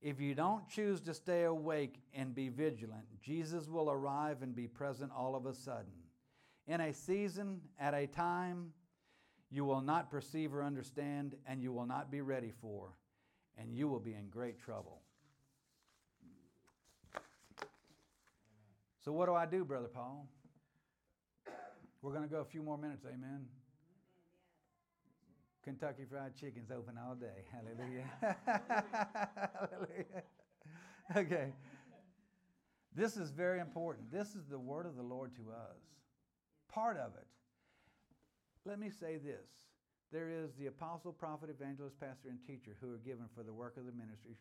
If you don't choose to stay awake and be vigilant, Jesus will arrive and be present all of a sudden. In a season, at a time, you will not perceive or understand, and you will not be ready for, and you will be in great trouble. So, what do I do, Brother Paul? We're going to go a few more minutes, amen. Kentucky Fried Chicken's open all day. Hallelujah. Hallelujah. Okay. This is very important. This is the word of the Lord to us. Part of it. Let me say this. There is the apostle, prophet, evangelist, pastor, and teacher who are given for the work of the ministry,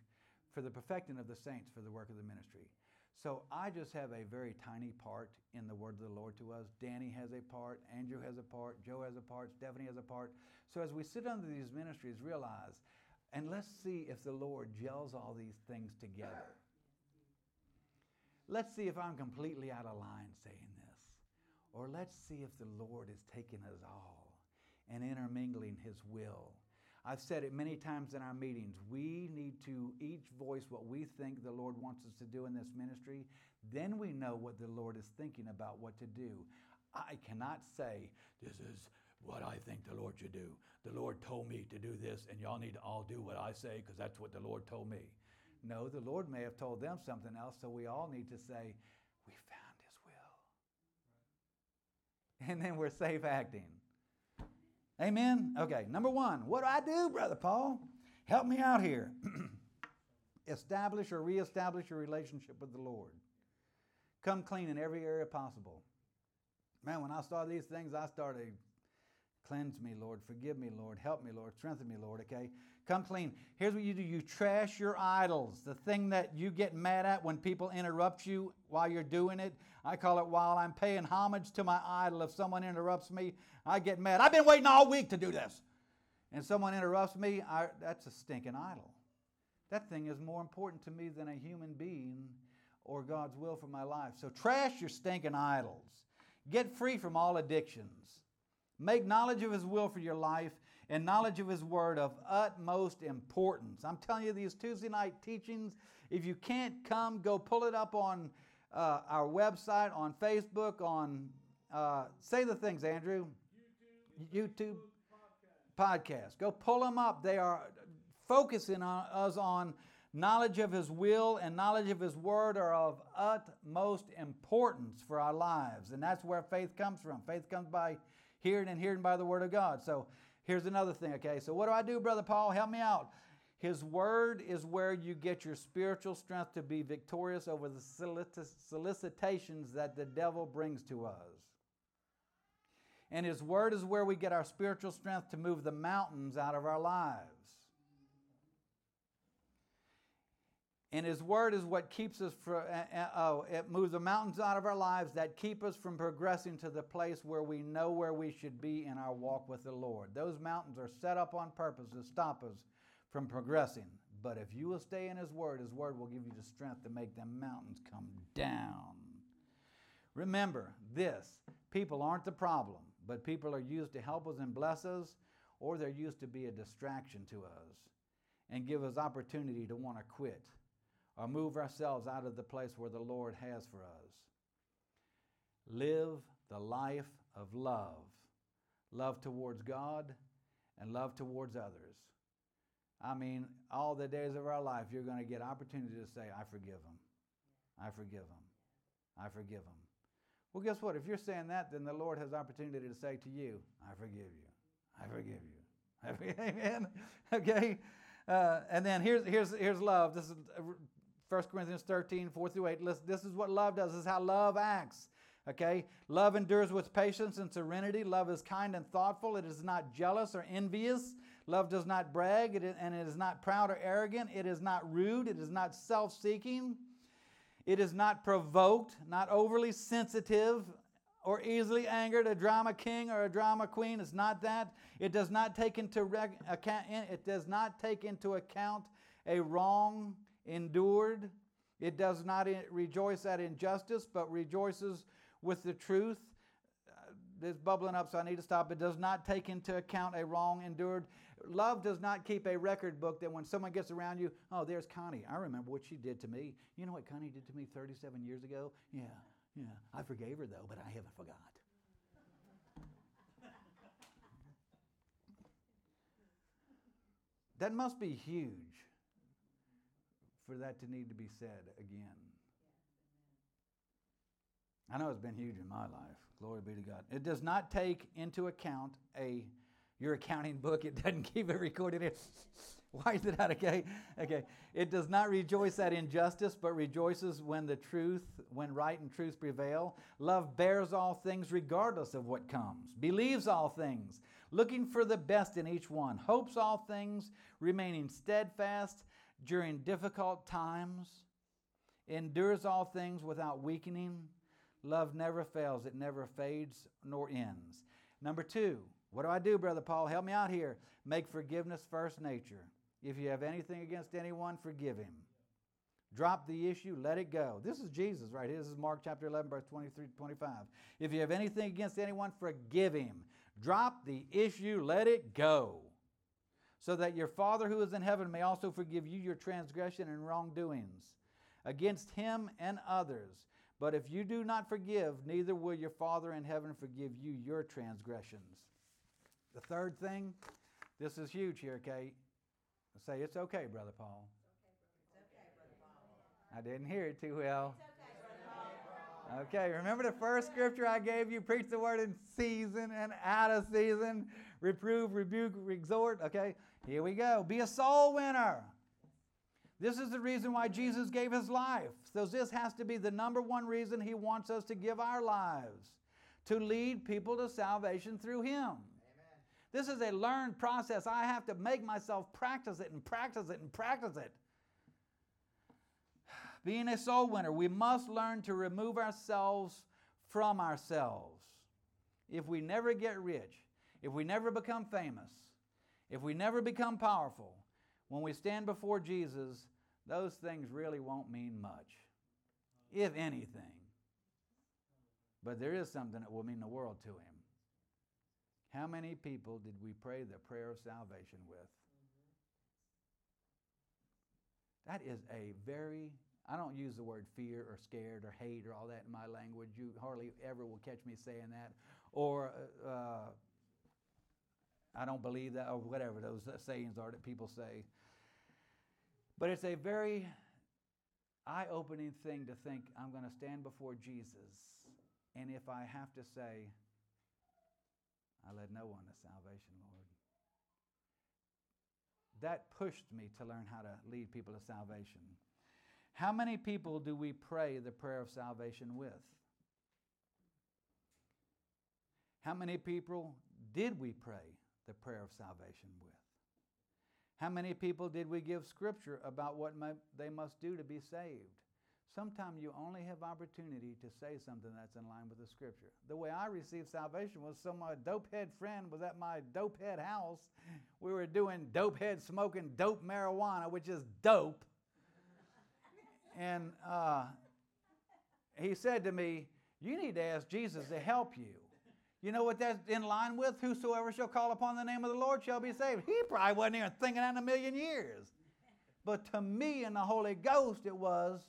for the perfecting of the saints for the work of the ministry. So I just have a very tiny part in the word of the Lord to us. Danny has a part, Andrew has a part, Joe has a part, Stephanie has a part. So as we sit under these ministries, realize And let's see if the Lord gels all these things together. Let's see if I'm completely out of line saying this. Or let's see if the Lord is taking us all and intermingling His will. I've said it many times in our meetings. We need to each voice what we think the Lord wants us to do in this ministry. Then we know what the Lord is thinking about what to do. I cannot say, This is what I think the Lord should do. The Lord told me to do this, and y'all need to all do what I say because that's what the Lord told me. No, the Lord may have told them something else, so we all need to say, We found His will. And then we're safe acting. Amen? Okay, number one, what do I do, Brother Paul? Help me out here. Establish or reestablish your relationship with the Lord. Come clean in every area possible. Man, when I saw these things, I started Cleanse me, Lord. Forgive me, Lord. Help me, Lord. Strengthen me, Lord. Okay? Come clean. Here's what you do you trash your idols. The thing that you get mad at when people interrupt you while you're doing it. I call it while I'm paying homage to my idol. If someone interrupts me, I get mad. I've been waiting all week to do this. And someone interrupts me, I, that's a stinking idol. That thing is more important to me than a human being or God's will for my life. So trash your stinking idols. Get free from all addictions. Make knowledge of His will for your life and knowledge of His Word of utmost importance. I'm telling you, these Tuesday night teachings, if you can't come, go pull it up on uh, our website, on Facebook, on, uh, say the things, Andrew. YouTube. YouTube podcast. podcast. Go pull them up. They are focusing on us on knowledge of His will and knowledge of His Word are of utmost importance for our lives. And that's where faith comes from. Faith comes by hearing and hearing by the word of God. So here's another thing, okay? So what do I do, Brother Paul? Help me out. His word is where you get your spiritual strength to be victorious over the solicitations that the devil brings to us. And His word is where we get our spiritual strength to move the mountains out of our lives. And His Word is what keeps us from, uh, uh, oh, it moves the mountains out of our lives that keep us from progressing to the place where we know where we should be in our walk with the Lord. Those mountains are set up on purpose to stop us from progressing. But if you will stay in His Word, His Word will give you the strength to make them mountains come down. Remember this people aren't the problem, but people are used to help us and bless us, or they're used to be a distraction to us and give us opportunity to want to quit or move ourselves out of the place where the Lord has for us. Live the life of love love towards God and love towards others. I mean, all the days of our life, you're going to get opportunity to say, I forgive them. I forgive them. I forgive them. Well, guess what? If you're saying that, then the Lord has opportunity to say to you, I forgive you. I forgive you. Amen. okay. Uh, and then here's here's here's love. This is 1 Corinthians 13, 4 through 8. Listen, this is what love does. This is how love acts. Okay? Love endures with patience and serenity. Love is kind and thoughtful. It is not jealous or envious. Love does not brag, and it is not proud or arrogant. It is not rude. It is not self seeking. It is not provoked, not overly sensitive or easily angered. A drama king or a drama queen is not that. It does not take into account. It does not take into account a wrong endured. It does not rejoice at injustice, but rejoices with the truth. Uh, this bubbling up, so I need to stop. It does not take into account a wrong endured. Love does not keep a record book that when someone gets around you, oh, there's Connie. I remember what she did to me. You know what Connie did to me 37 years ago? Yeah, yeah. I forgave her though, but I haven't forgot. that must be huge for that to need to be said again. I know it's been huge in my life. Glory be to God. It does not take into account a your accounting book. It doesn't keep it recorded. Why is it out? Okay, okay. It does not rejoice at injustice, but rejoices when the truth, when right and truth prevail. Love bears all things, regardless of what comes. Believes all things, looking for the best in each one. Hopes all things, remaining steadfast during difficult times, endures all things without weakening. Love never fails, it never fades nor ends. Number two, what do I do, Brother Paul? Help me out here. Make forgiveness first nature. If you have anything against anyone, forgive him. Drop the issue, let it go. This is Jesus right here. This is Mark chapter 11, verse 23 to 25. If you have anything against anyone, forgive him. Drop the issue, let it go. So that your Father who is in heaven may also forgive you your transgression and wrongdoings against him and others. But if you do not forgive, neither will your Father in heaven forgive you your transgressions. The third thing, this is huge here, Kate. Say, it's okay, Brother Paul. I didn't hear it too well. Okay, remember the first scripture I gave you? Preach the word in season and out of season. Reprove, rebuke, exhort. Okay, here we go. Be a soul winner. This is the reason why Jesus gave his life. So, this has to be the number one reason he wants us to give our lives to lead people to salvation through him. Amen. This is a learned process. I have to make myself practice it and practice it and practice it. Being a soul winner, we must learn to remove ourselves from ourselves. If we never get rich, if we never become famous, if we never become powerful, when we stand before Jesus, those things really won't mean much, if anything. But there is something that will mean the world to him. How many people did we pray the prayer of salvation with? That is a very I don't use the word fear or scared or hate or all that in my language. You hardly ever will catch me saying that. Or uh, uh, I don't believe that, or whatever those sayings are that people say. But it's a very eye opening thing to think I'm going to stand before Jesus, and if I have to say, I led no one to salvation, Lord. That pushed me to learn how to lead people to salvation. How many people do we pray the prayer of salvation with? How many people did we pray the prayer of salvation with? How many people did we give scripture about what they must do to be saved? Sometimes you only have opportunity to say something that's in line with the scripture. The way I received salvation was some my dopehead friend was at my dopehead house. We were doing dopehead smoking dope marijuana, which is dope and uh, he said to me, You need to ask Jesus to help you. You know what that's in line with? Whosoever shall call upon the name of the Lord shall be saved. He probably wasn't even thinking that in a million years. But to me and the Holy Ghost, it was,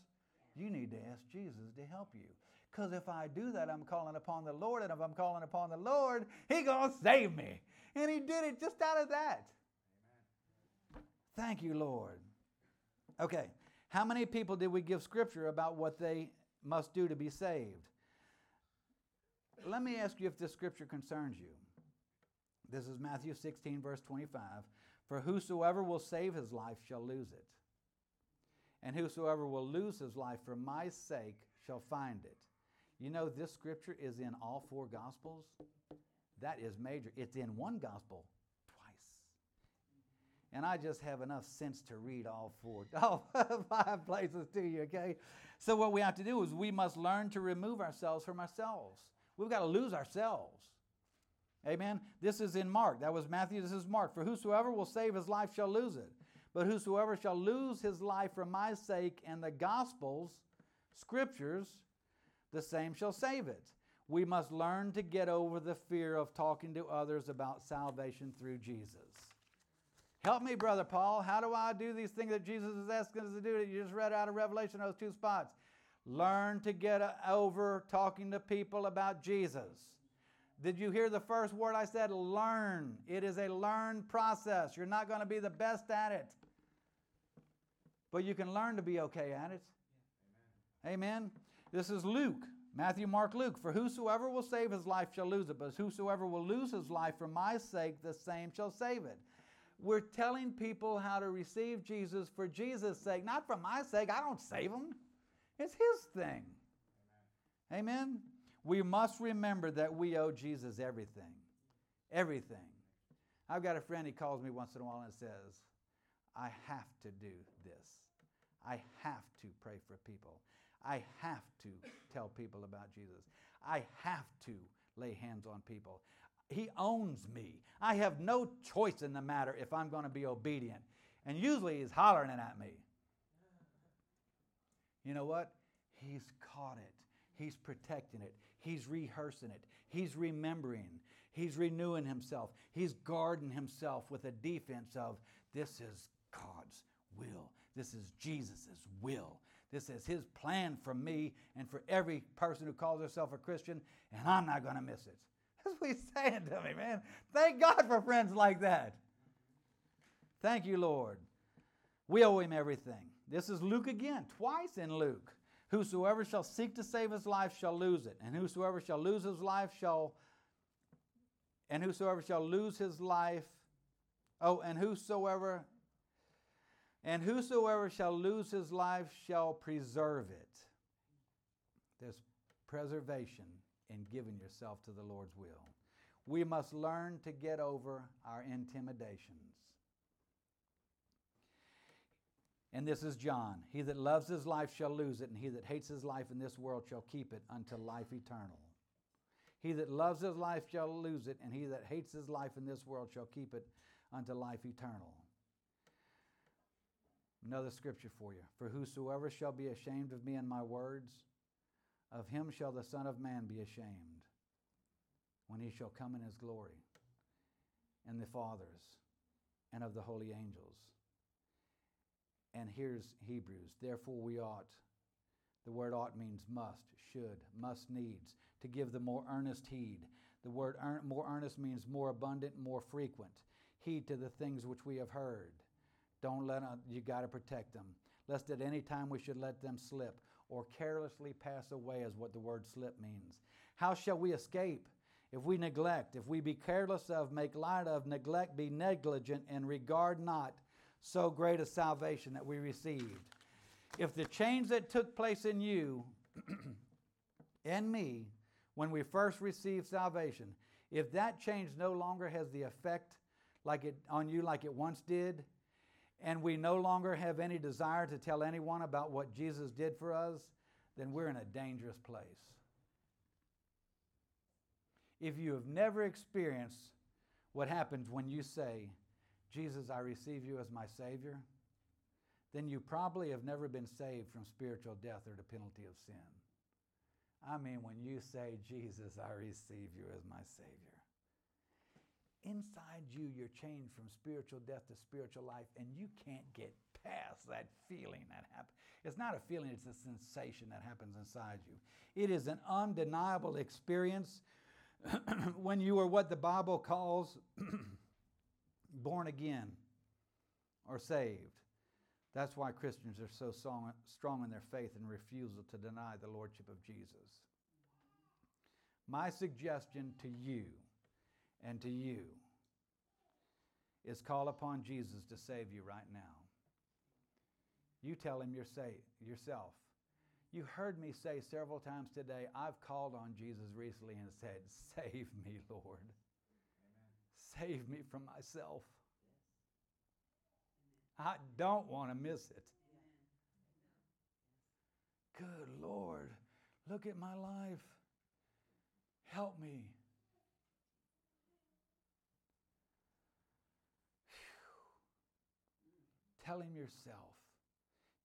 you need to ask Jesus to help you. Because if I do that, I'm calling upon the Lord. And if I'm calling upon the Lord, He to save me. And He did it just out of that. Thank you, Lord. Okay, how many people did we give scripture about what they must do to be saved? Let me ask you if this scripture concerns you. This is Matthew 16, verse 25. For whosoever will save his life shall lose it. And whosoever will lose his life for my sake shall find it. You know, this scripture is in all four gospels. That is major. It's in one gospel, twice. and I just have enough sense to read all four, all five places to you, okay? So what we have to do is we must learn to remove ourselves from ourselves. We've got to lose ourselves. Amen. This is in Mark. That was Matthew. This is Mark. For whosoever will save his life shall lose it. But whosoever shall lose his life for my sake and the gospels, scriptures, the same shall save it. We must learn to get over the fear of talking to others about salvation through Jesus. Help me, Brother Paul. How do I do these things that Jesus is asking us to do that you just read out of Revelation, those two spots? Learn to get over talking to people about Jesus. Did you hear the first word I said? Learn. It is a learned process. You're not going to be the best at it, but you can learn to be okay at it. Amen. Amen. This is Luke. Matthew, Mark, Luke. For whosoever will save his life shall lose it, but whosoever will lose his life for my sake, the same shall save it. We're telling people how to receive Jesus for Jesus' sake, not for my sake. I don't save them, it's His thing. Amen. Amen. We must remember that we owe Jesus everything. Everything. I've got a friend, he calls me once in a while and says, I have to do this. I have to pray for people. I have to tell people about Jesus. I have to lay hands on people. He owns me. I have no choice in the matter if I'm going to be obedient. And usually he's hollering at me. You know what? He's caught it. He's protecting it. He's rehearsing it. He's remembering. He's renewing himself. He's guarding himself with a defense of this is God's will. This is Jesus' will. This is his plan for me and for every person who calls herself a Christian, and I'm not going to miss it. That's what he's saying to me, man. Thank God for friends like that. Thank you, Lord. We owe him everything. This is Luke again, twice in Luke. Whosoever shall seek to save his life shall lose it, and whosoever shall lose his life shall and whosoever shall lose his life oh and whosoever and whosoever shall lose his life shall preserve it. There's preservation in giving yourself to the Lord's will. We must learn to get over our intimidations. And this is John. He that loves his life shall lose it, and he that hates his life in this world shall keep it unto life eternal. He that loves his life shall lose it, and he that hates his life in this world shall keep it unto life eternal. Another scripture for you. For whosoever shall be ashamed of me and my words, of him shall the Son of Man be ashamed when he shall come in his glory, and the Father's, and of the holy angels. And here's Hebrews. Therefore, we ought. The word ought means must, should, must needs, to give the more earnest heed. The word more earnest means more abundant, more frequent. Heed to the things which we have heard. Don't let them, you got to protect them. Lest at any time we should let them slip or carelessly pass away, is what the word slip means. How shall we escape? If we neglect, if we be careless of, make light of, neglect, be negligent, and regard not so great a salvation that we received. If the change that took place in you and me when we first received salvation, if that change no longer has the effect like it on you like it once did, and we no longer have any desire to tell anyone about what Jesus did for us, then we're in a dangerous place. If you have never experienced what happens when you say, Jesus, I receive you as my Savior, then you probably have never been saved from spiritual death or the penalty of sin. I mean, when you say, Jesus, I receive you as my Savior, inside you, you're changed from spiritual death to spiritual life, and you can't get past that feeling that happens. It's not a feeling, it's a sensation that happens inside you. It is an undeniable experience when you are what the Bible calls born again or saved. That's why Christians are so strong in their faith and refusal to deny the Lordship of Jesus. My suggestion to you and to you is call upon Jesus to save you right now. You tell him you're saved yourself. You heard me say several times today, I've called on Jesus recently and said, Save me, Lord. Save me from myself. I don't want to miss it. Good Lord, look at my life. Help me. Tell him yourself.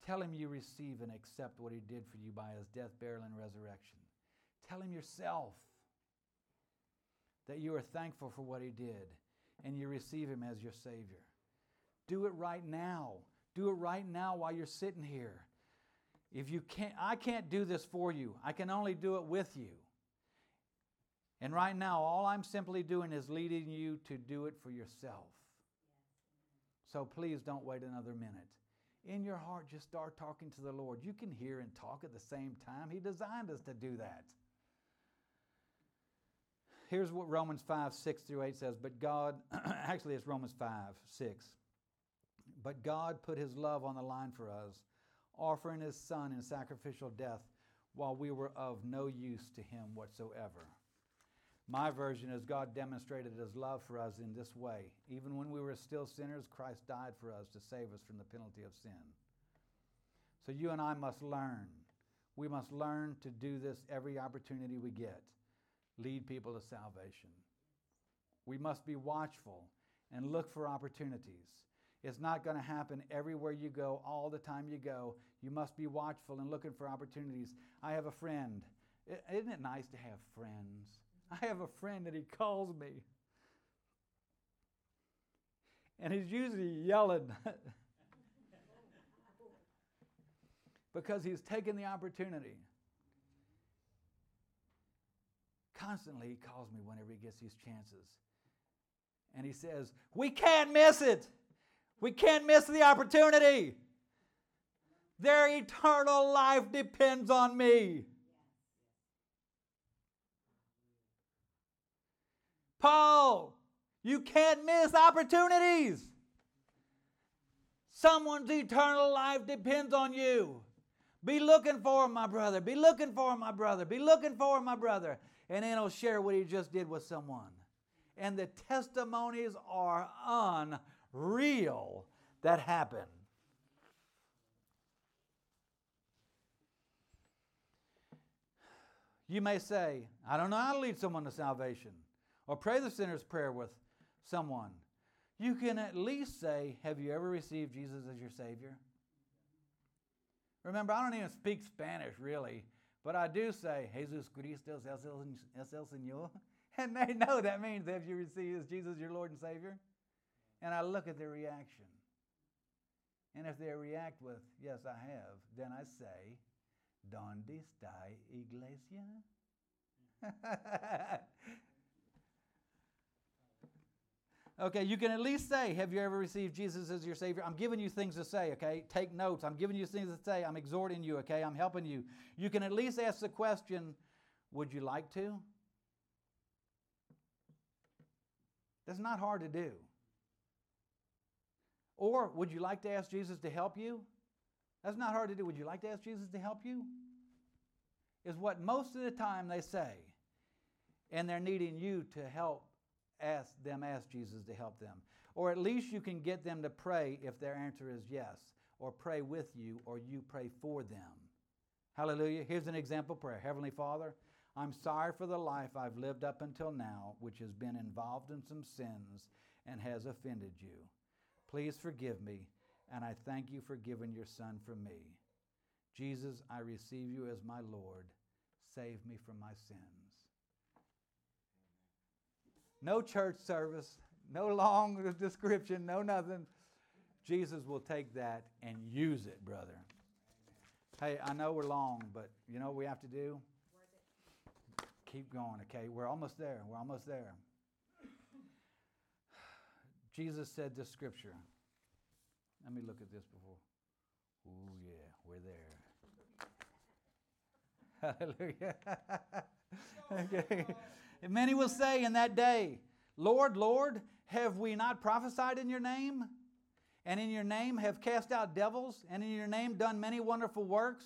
Tell him you receive and accept what he did for you by his death, burial, and resurrection. Tell him yourself that you are thankful for what he did and you receive him as your Savior. Do it right now. Do it right now while you're sitting here. If you can't, I can't do this for you. I can only do it with you. And right now, all I'm simply doing is leading you to do it for yourself. So please don't wait another minute. In your heart, just start talking to the Lord. You can hear and talk at the same time. He designed us to do that here's what Romans 5, 6 through 8 says. But God, actually, it's Romans 5, 6. But God put his love on the line for us, offering his son in sacrificial death while we were of no use to him whatsoever. My version is God demonstrated his love for us in this way. Even when we were still sinners, Christ died for us to save us from the penalty of sin. So you and I must learn. We must learn to do this every opportunity we get lead people to salvation. We must be watchful and look for opportunities. It's not going to happen everywhere you go, all the time you go. You must be watchful and looking for opportunities. I have a friend. Isn't it nice to have friends? I have a friend that he calls me. And he's usually yelling because he's taken the opportunity. Constantly, he calls me whenever he gets these chances. And he says, We can't miss it. We can't miss the opportunity. Their eternal life depends on me. Paul, you can't miss opportunities. Someone's eternal life depends on you. Be looking for him, my brother. Be looking for him, my brother. Be looking for him, my brother. And then he'll share what he just did with someone. And the testimonies are unreal that happen. You may say, I don't know how to lead someone to salvation or pray the sinner's prayer with someone. You can at least say, Have you ever received Jesus as your Savior? Remember, I don't even speak Spanish really, but I do say, Jesus Cristo es el Señor. And they know that means, Have you received Jesus your Lord and Savior? And I look at their reaction. And if they react with, Yes, I have, then I say, ¿Dónde está iglesia? Mm. Okay, you can at least say, Have you ever received Jesus as your Savior? I'm giving you things to say, okay? Take notes. I'm giving you things to say. I'm exhorting you, okay? I'm helping you. You can at least ask the question, Would you like to? That's not hard to do. Or would you like to ask Jesus to help you? That's not hard to do. Would you like to ask Jesus to help you? Is what most of the time they say. And they're needing you to help ask them ask Jesus to help them. Or at least you can get them to pray if their answer is yes, or pray with you, or you pray for them. Hallelujah. Here's an example prayer Heavenly Father, I'm sorry for the life I've lived up until now, which has been involved in some sins and has offended you. Please forgive me, and I thank you for giving your Son for me. Jesus, I receive you as my Lord. Save me from my sins. No church service, no long description, no nothing. Jesus will take that and use it, brother. Hey, I know we're long, but you know what we have to do? Keep going, okay? We're almost there. We're almost there. Jesus said this scripture. Let me look at this before. Oh, yeah, we're there. Hallelujah. okay. And many will say in that day, Lord, Lord, have we not prophesied in your name? And in your name have cast out devils, and in your name done many wonderful works?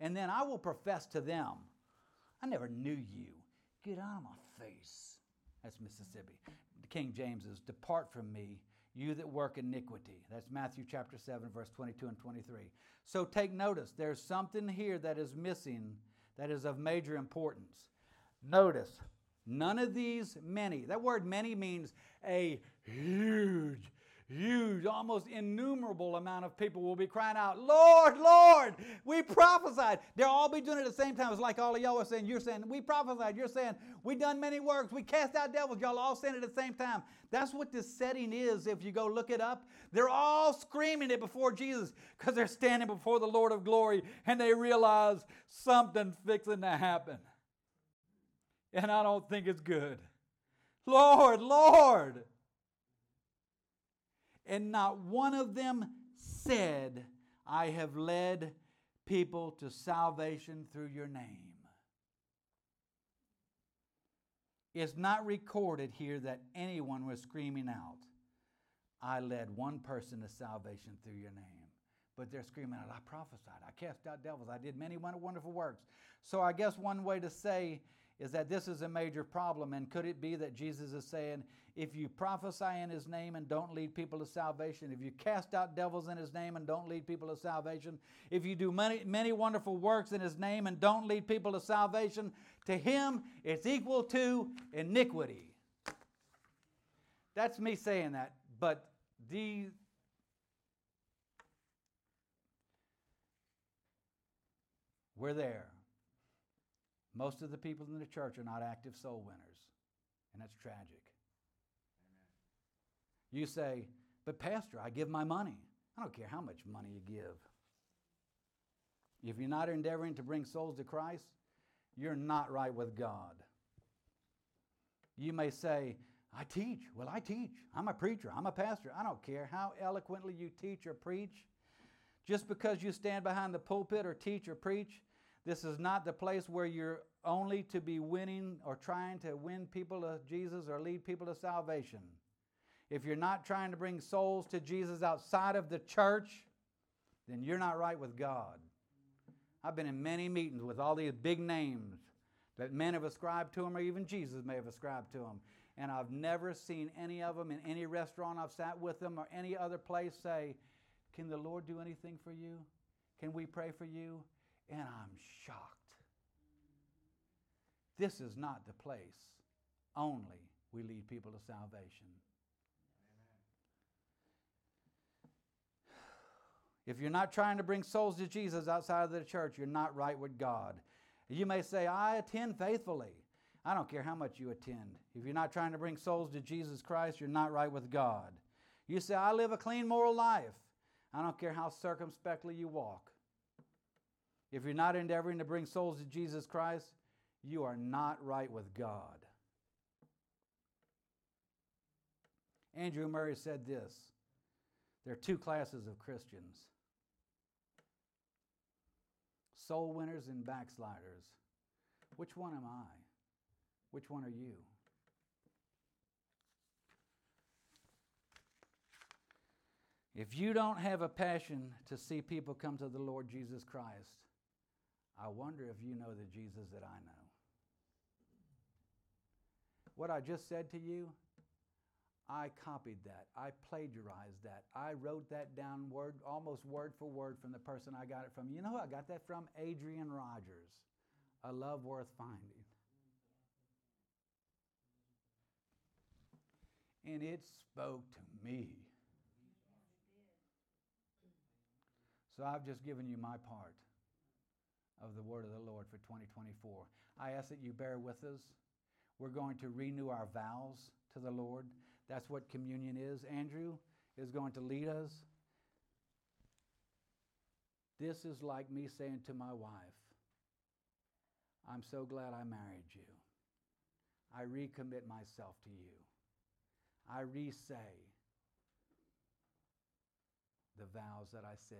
And then I will profess to them, I never knew you. Get out of my face. That's Mississippi. The King James is, Depart from me, you that work iniquity. That's Matthew chapter 7, verse 22 and 23. So take notice, there's something here that is missing that is of major importance. Notice, None of these many. That word many means a huge, huge, almost innumerable amount of people will be crying out, Lord, Lord, we prophesied. They'll all be doing it at the same time. It's like all of y'all are saying, you're saying, we prophesied. You're saying, we done many works. We cast out devils. Y'all all saying it at the same time. That's what this setting is if you go look it up. They're all screaming it before Jesus because they're standing before the Lord of glory and they realize something's fixing to happen and I don't think it's good. Lord, Lord. And not one of them said, I have led people to salvation through your name. It's not recorded here that anyone was screaming out, I led one person to salvation through your name. But they're screaming out, I prophesied, I cast out devils, I did many wonderful works. So I guess one way to say is that this is a major problem. And could it be that Jesus is saying, if you prophesy in His name and don't lead people to salvation, if you cast out devils in His name and don't lead people to salvation, if you do many, many wonderful works in His name and don't lead people to salvation, to Him it's equal to iniquity. That's me saying that, but the we're there. Most of the people in the church are not active soul winners, and that's tragic. Amen. You say, but Pastor, I give my money. I don't care how much money you give. If you're not endeavoring to bring souls to Christ, you're not right with God. You may say, I teach. Well, I teach. I'm a preacher. I'm a pastor. I don't care how eloquently you teach or preach. Just because you stand behind the pulpit or teach or preach, this is not the place where you're only to be winning or trying to win people to Jesus or lead people to salvation. If you're not trying to bring souls to Jesus outside of the church, then you're not right with God. I've been in many meetings with all these big names that men have ascribed to them, or even Jesus may have ascribed to them. And I've never seen any of them in any restaurant I've sat with them or any other place say, Can the Lord do anything for you? Can we pray for you? And I'm shocked. This is not the place only we lead people to salvation. If you're not trying to bring souls to Jesus outside of the church, you're not right with God. You may say, I attend faithfully. I don't care how much you attend. If you're not trying to bring souls to Jesus Christ, you're not right with God. You say, I live a clean moral life. I don't care how circumspectly you walk. If you're not endeavoring to bring souls to Jesus Christ, you are not right with God. Andrew Murray said this there are two classes of Christians soul winners and backsliders. Which one am I? Which one are you? If you don't have a passion to see people come to the Lord Jesus Christ, I wonder if you know the Jesus that I know. What I just said to you, I copied that. I plagiarized that. I wrote that down word, almost word for word from the person I got it from. You know who I got that from? Adrian Rogers. A love worth finding. And it spoke to me. So I've just given you my part of the word of the Lord for 2024. I ask that you bear with us. We're going to renew our vows to the Lord. That's what communion is. Andrew is going to lead us. This is like me saying to my wife, I'm so glad I married you. I recommit myself to you. I re say the vows that I said